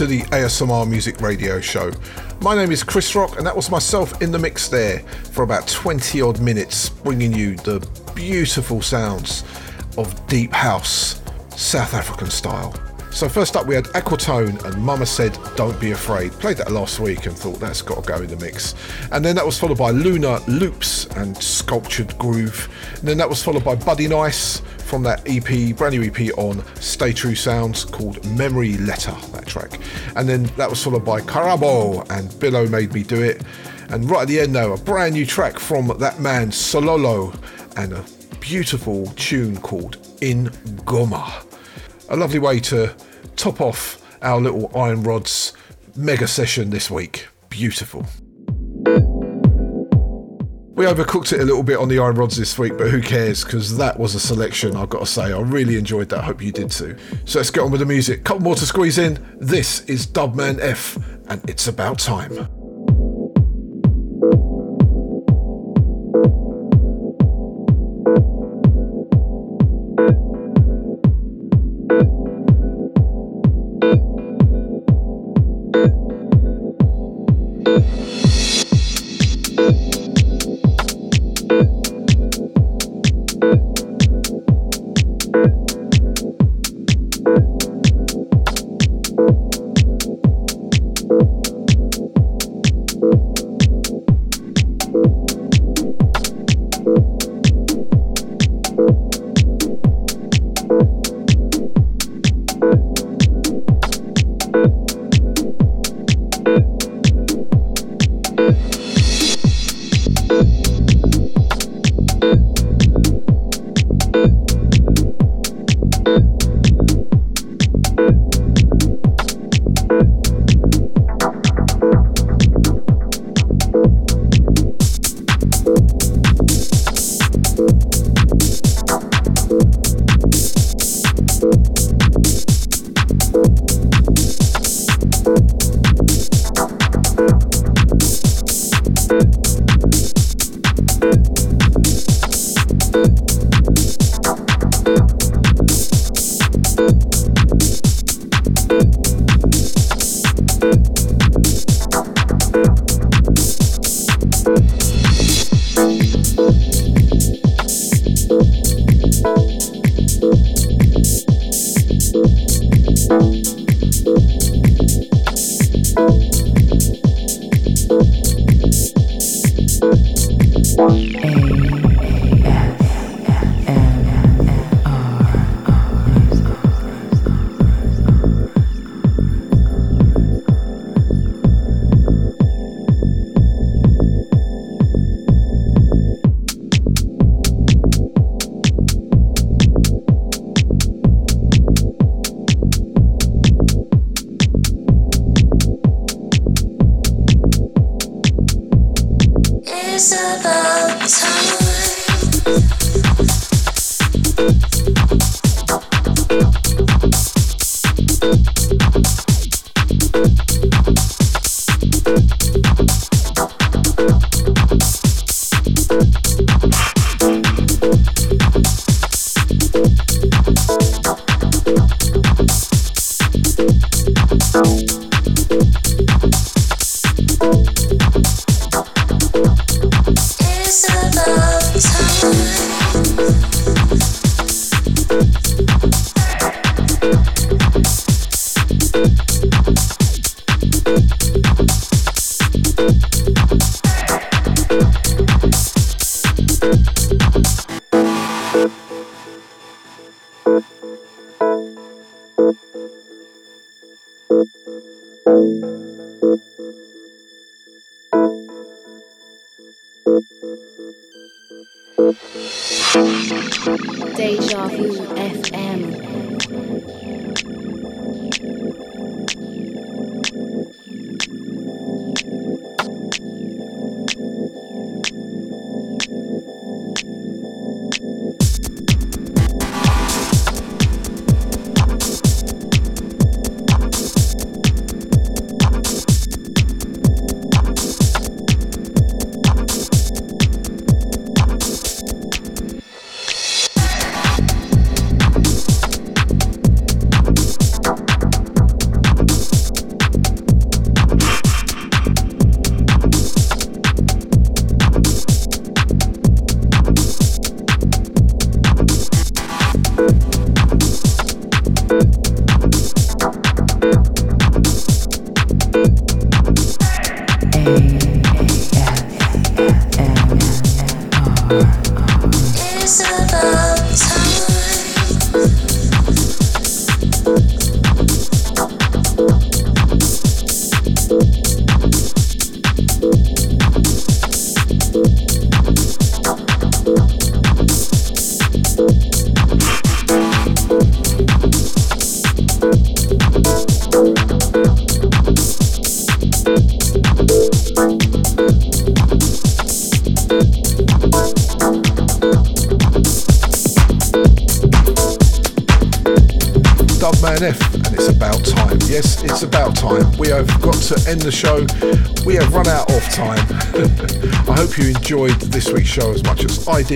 To the ASMR Music Radio Show. My name is Chris Rock, and that was myself in the mix there for about 20 odd minutes, bringing you the beautiful sounds of Deep House, South African style. So, first up, we had Aquatone and Mama Said Don't Be Afraid. Played that last week and thought that's got to go in the mix. And then that was followed by Lunar Loops and Sculptured Groove. And then that was followed by Buddy Nice from that EP, brand new EP on Stay True Sounds called Memory Letter, track. And then that was followed by Karabo and Billow Made Me Do It. And right at the end, though, a brand new track from that man Sololo and a beautiful tune called In Goma. A lovely way to top off our little Iron Rods mega session this week. Beautiful. We overcooked it a little bit on the Iron Rods this week, but who cares? Because that was a selection, I've got to say. I really enjoyed that. I hope you did too. So let's get on with the music. Couple more to squeeze in. This is Dubman F, and it's about time. Sometimes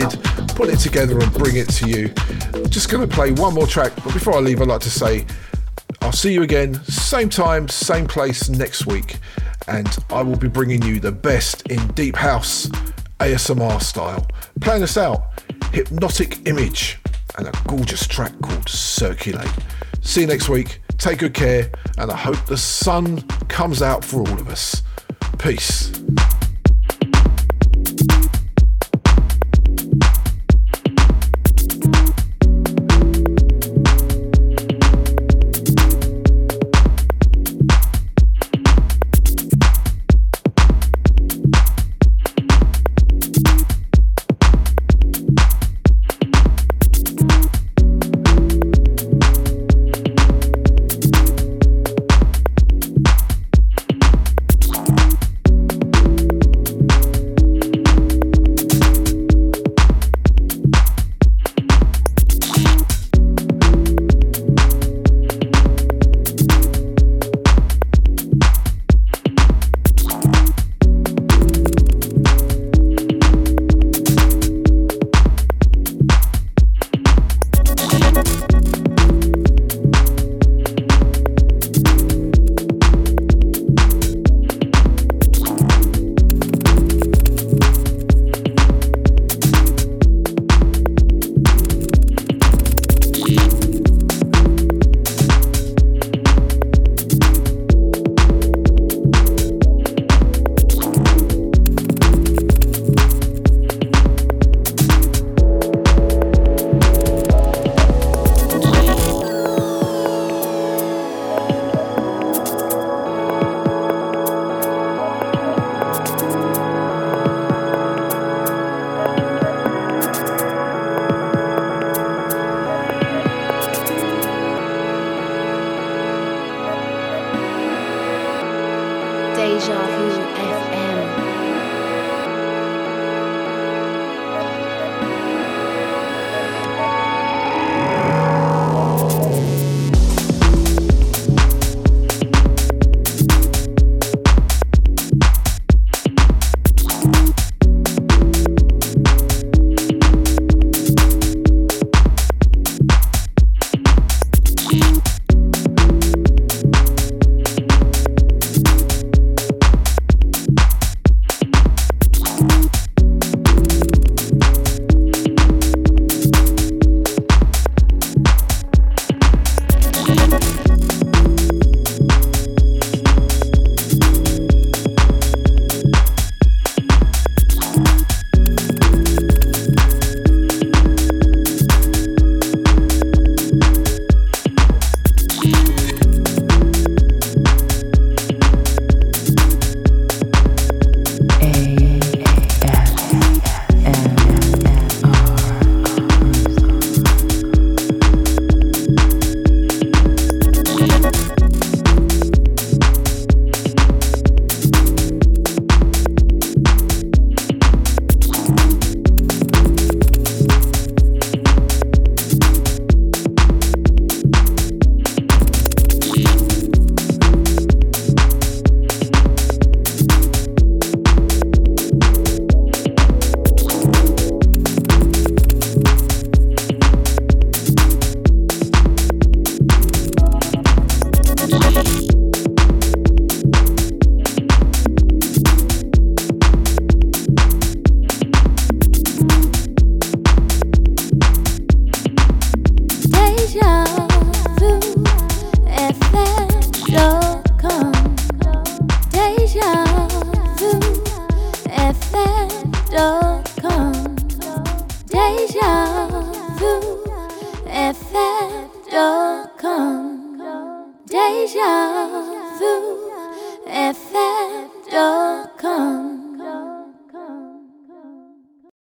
Put it together and bring it to you. Just going to play one more track, but before I leave, I'd like to say I'll see you again, same time, same place next week, and I will be bringing you the best in deep house ASMR style. Playing us out, Hypnotic Image, and a gorgeous track called Circulate. See you next week. Take good care, and I hope the sun comes out for all of us. Peace.